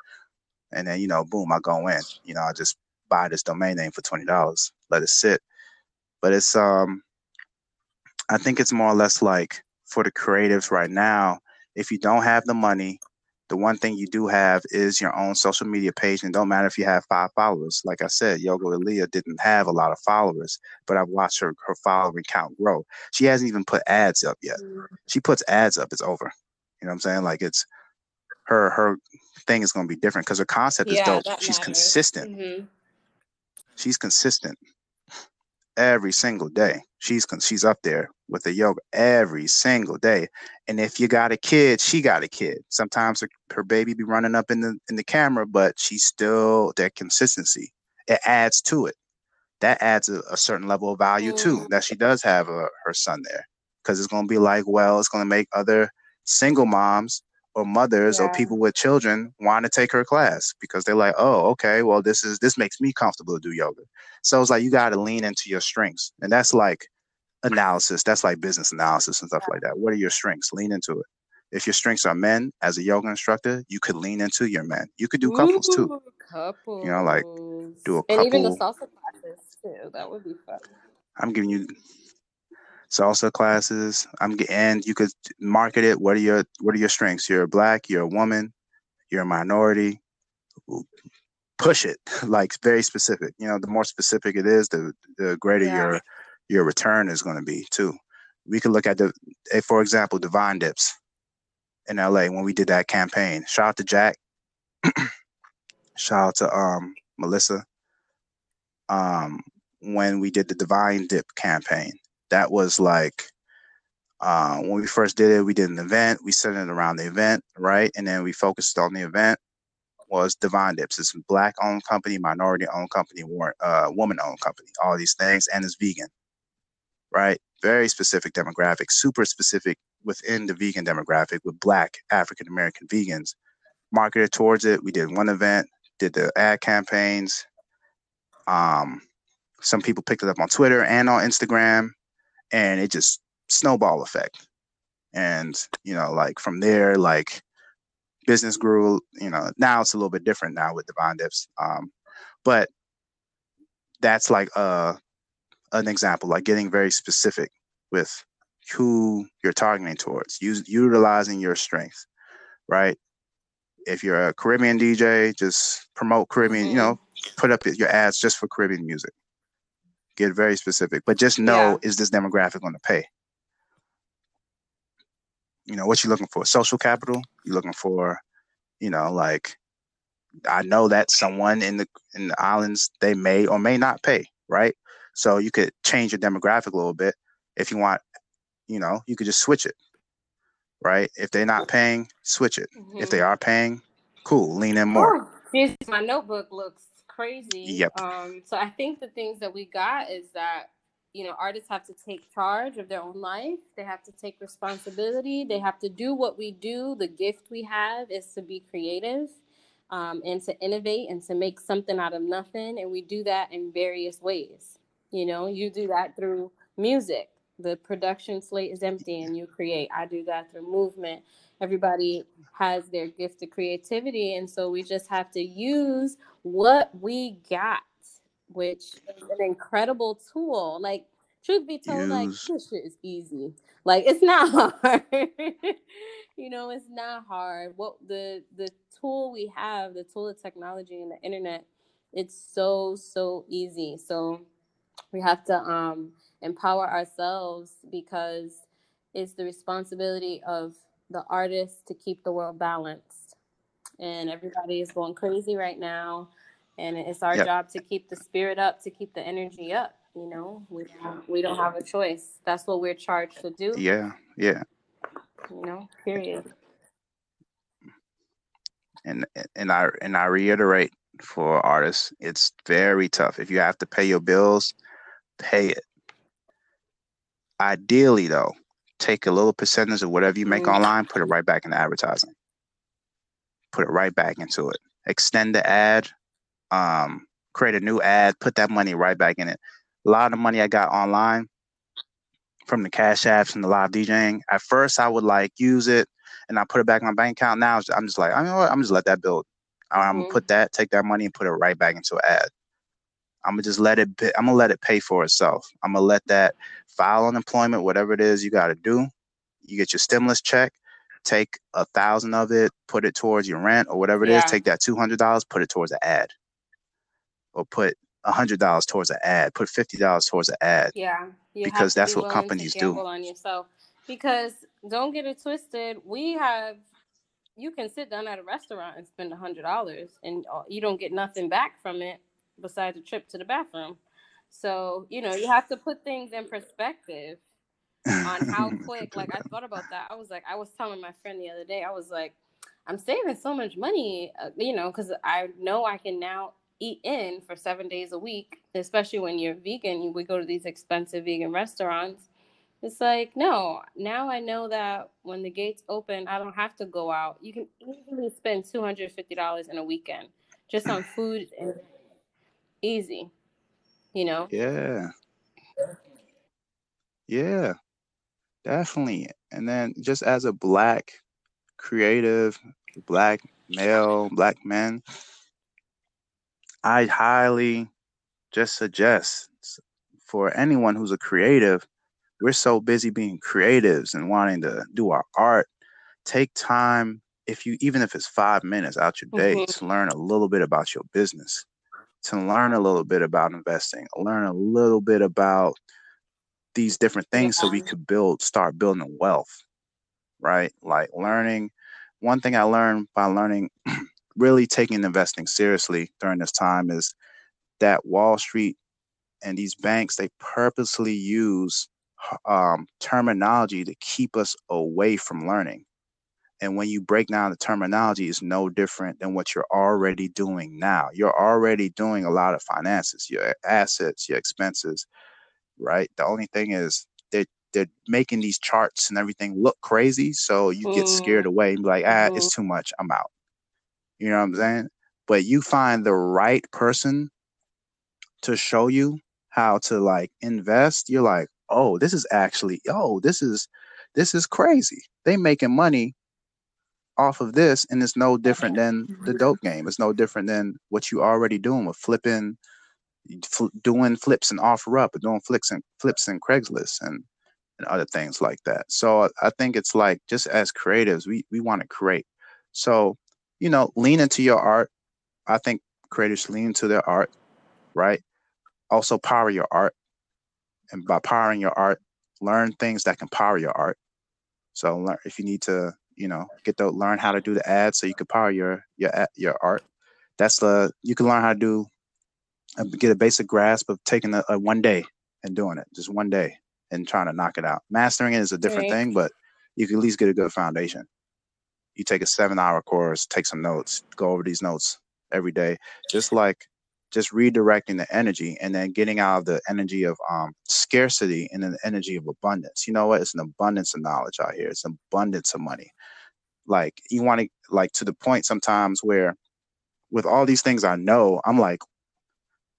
and then, you know, boom, I go in. You know, I just buy this domain name for twenty dollars, let it sit. But it's um I think it's more or less like for the creatives right now, if you don't have the money the one thing you do have is your own social media page, and don't matter if you have five followers. Like I said, Yoga Aaliyah didn't have a lot of followers, but I've watched her her following count grow. She hasn't even put ads up yet. Mm-hmm. She puts ads up, it's over. You know what I'm saying? Like it's her her thing is going to be different because her concept yeah, is dope. She's matters. consistent. Mm-hmm. She's consistent every single day. She's she's up there with the yoga every single day. And if you got a kid, she got a kid. Sometimes her, her baby be running up in the in the camera, but she's still that consistency. It adds to it. That adds a, a certain level of value too. Mm. That she does have a, her son there, because it's going to be like, well, it's going to make other single moms or mothers yeah. or people with children want to take her class because they're like, oh, okay, well, this is this makes me comfortable to do yoga. So it's like you got to lean into your strengths, and that's like analysis. That's like business analysis and stuff like that. What are your strengths? Lean into it. If your strengths are men, as a yoga instructor, you could lean into your men. You could do couples Ooh, too. Couples. You know, like do a couple. And even the salsa classes too. That would be fun. I'm giving you salsa classes. I'm and you could market it. What are your what are your strengths? You're black. You're a woman. You're a minority. Push it like very specific. You know, the more specific it is, the the greater yeah. your your return is going to be too. We could look at the, for example, Divine Dips in LA when we did that campaign. Shout out to Jack. Shout out to um, Melissa. Um, when we did the Divine Dip campaign, that was like uh, when we first did it. We did an event. We set it around the event, right? And then we focused on the event was Divine Dips. It's a black owned company, minority owned company, uh, woman owned company, all these things, and it's vegan right? Very specific demographic, super specific within the vegan demographic with Black African American vegans. Marketed towards it. We did one event, did the ad campaigns. Um, some people picked it up on Twitter and on Instagram, and it just snowball effect. And you know, like from there, like business grew. You know, now it's a little bit different now with Divine Dips. Um, but that's like uh an example, like getting very specific with who you're targeting towards, use, utilizing your strength, right? If you're a Caribbean DJ, just promote Caribbean, mm-hmm. you know, put up your ads just for Caribbean music. Get very specific, but just know yeah. is this demographic going to pay? You know, what you're looking for? Social capital? You're looking for, you know, like I know that someone in the in the islands they may or may not pay, right? So you could change your demographic a little bit. If you want, you know, you could just switch it. Right? If they're not paying, switch it. Mm-hmm. If they mm-hmm. are paying, cool, lean in more. Oh, my notebook looks crazy. Yep. Um, so I think the things that we got is that you know artists have to take charge of their own life they have to take responsibility they have to do what we do the gift we have is to be creative um, and to innovate and to make something out of nothing and we do that in various ways you know you do that through music the production slate is empty and you create i do that through movement everybody has their gift of creativity and so we just have to use what we got which is an incredible tool. Like, truth be told, Use. like this shit is easy. Like, it's not hard. you know, it's not hard. What the the tool we have, the tool of technology and the internet, it's so so easy. So we have to um empower ourselves because it's the responsibility of the artist to keep the world balanced. And everybody is going crazy right now and it's our yep. job to keep the spirit up to keep the energy up you know? We don't, we don't have a choice. That's what we're charged to do. Yeah yeah. You know period. And and i and i reiterate for artists it's very tough. If you have to pay your bills pay it ideally though take a little percentage of whatever you make mm online put it right back into advertising put it right back into it extend the ad um, create a new ad, put that money right back in it. A lot of the money I got online from the cash apps and the live DJing. At first, I would like use it and I put it back in my bank account. Now I'm just like, I mean, I'm just let that build. I'm mm-hmm. gonna put that, take that money, and put it right back into an ad. I'm gonna just let it. I'm gonna let it pay for itself. I'm gonna let that file unemployment, whatever it is you got to do. You get your stimulus check take a thousand of it, put it towards your rent or whatever it yeah. is. Take that two hundred dollars, put it towards an ad or put a hundred dollars towards an ad, put fifty dollars towards an ad. Yeah, because that's be what companies do. On yourself, because don't get it twisted. We have you can sit down at a restaurant and spend a hundred dollars, and uh, you don't get nothing back from it besides a trip to the bathroom. So you know you have to put things in perspective on how quick. like I thought about that. I was like, I was telling my friend the other day. I was like, I'm saving so much money, uh, you know, because I know I can now eat in for seven days a week, especially when you're vegan, you we go to these expensive vegan restaurants. It's like, no, now I know that when the gates open, I don't have to go out. You can easily spend $250 in a weekend just on food and easy, you know? Yeah. Yeah, definitely. And then just as a black creative, black male, black man, I highly just suggest for anyone who's a creative, we're so busy being creatives and wanting to do our art. Take time, if you even if it's five minutes out your day, mm-hmm. to learn a little bit about your business, to learn a little bit about investing, learn a little bit about these different things yeah. so we could build, start building wealth, right? Like learning. One thing I learned by learning really taking investing seriously during this time is that Wall Street and these banks they purposely use um, terminology to keep us away from learning. And when you break down the terminology, it's no different than what you're already doing now. You're already doing a lot of finances, your assets, your expenses, right? The only thing is they're they're making these charts and everything look crazy, so you mm. get scared mm-hmm. away and be like, ah, mm. it's too much. I'm out. You know what I'm saying? But you find the right person to show you how to like invest, you're like, oh, this is actually, oh, this is this is crazy. They making money off of this, and it's no different than mm-hmm. the dope game. It's no different than what you already doing with flipping, fl- doing flips and OfferUp, or doing flips and flips and Craigslist and and other things like that. So I think it's like just as creatives, we we want to create. So you know, lean into your art. I think creators lean into their art, right? Also power your art. And by powering your art, learn things that can power your art. So learn if you need to, you know, get to learn how to do the ads so you can power your your your art. That's the you can learn how to do uh, get a basic grasp of taking a, a one day and doing it, just one day and trying to knock it out. Mastering it is a different right. thing, but you can at least get a good foundation you take a seven hour course, take some notes, go over these notes every day. Just like just redirecting the energy and then getting out of the energy of um, scarcity and then the energy of abundance. You know what? It's an abundance of knowledge out here. It's an abundance of money. Like you want to like to the point sometimes where with all these things I know, I'm like,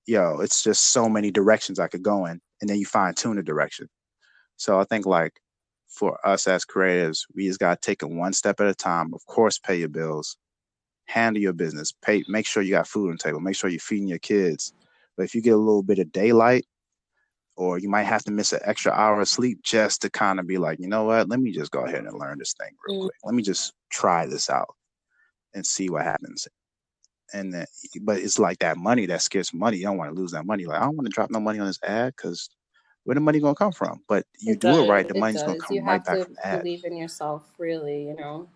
yo, it's just so many directions I could go in, and then you fine tune the direction. So I think like for us as creatives, we just gotta take it one step at a time. Of course, pay your bills, handle your business, pay, make sure you got food on the table, make sure you're feeding your kids. But if you get a little bit of daylight, or you might have to miss an extra hour of sleep just to kind of be like, you know what, let me just go ahead and learn this thing real mm. quick. Let me just try this out and see what happens. And then, but it's like that money, that scarce money. You don't want to lose that money. Like I don't want to drop no money on this ad because where the money gonna come from? But you it do does, it right, the money's does. gonna come you right back from that. You have to believe in yourself, really. You know,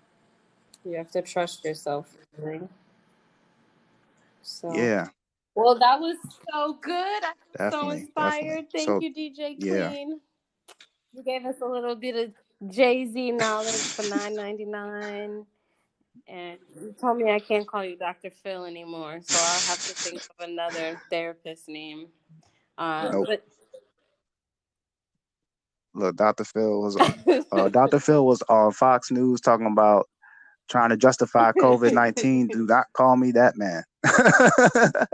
you have to trust yourself. Really. So yeah. Well, that was so good. I am so inspired. Definitely. Thank so, you, DJ Clean. Yeah. You gave us a little bit of Jay Z knowledge for nine ninety nine. And you told me I can't call you Dr. Phil anymore, so I'll have to think of another therapist name. Uh, nope. but Look, Dr. Phil was uh, Dr. Phil was on Fox News talking about trying to justify COVID nineteen. Do not call me that man.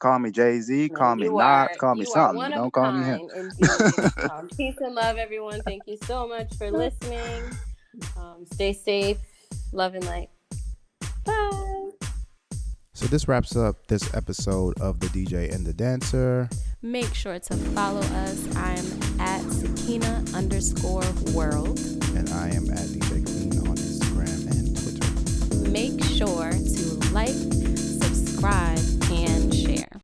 call me Jay Z, call me not, call me something. Don't call me him. um, peace and love, everyone. Thank you so much for listening. Um, stay safe, love and light. Bye. So this wraps up this episode of the DJ and the Dancer. Make sure to follow us. I'm at Sakina underscore world. And I am make sure to like, subscribe,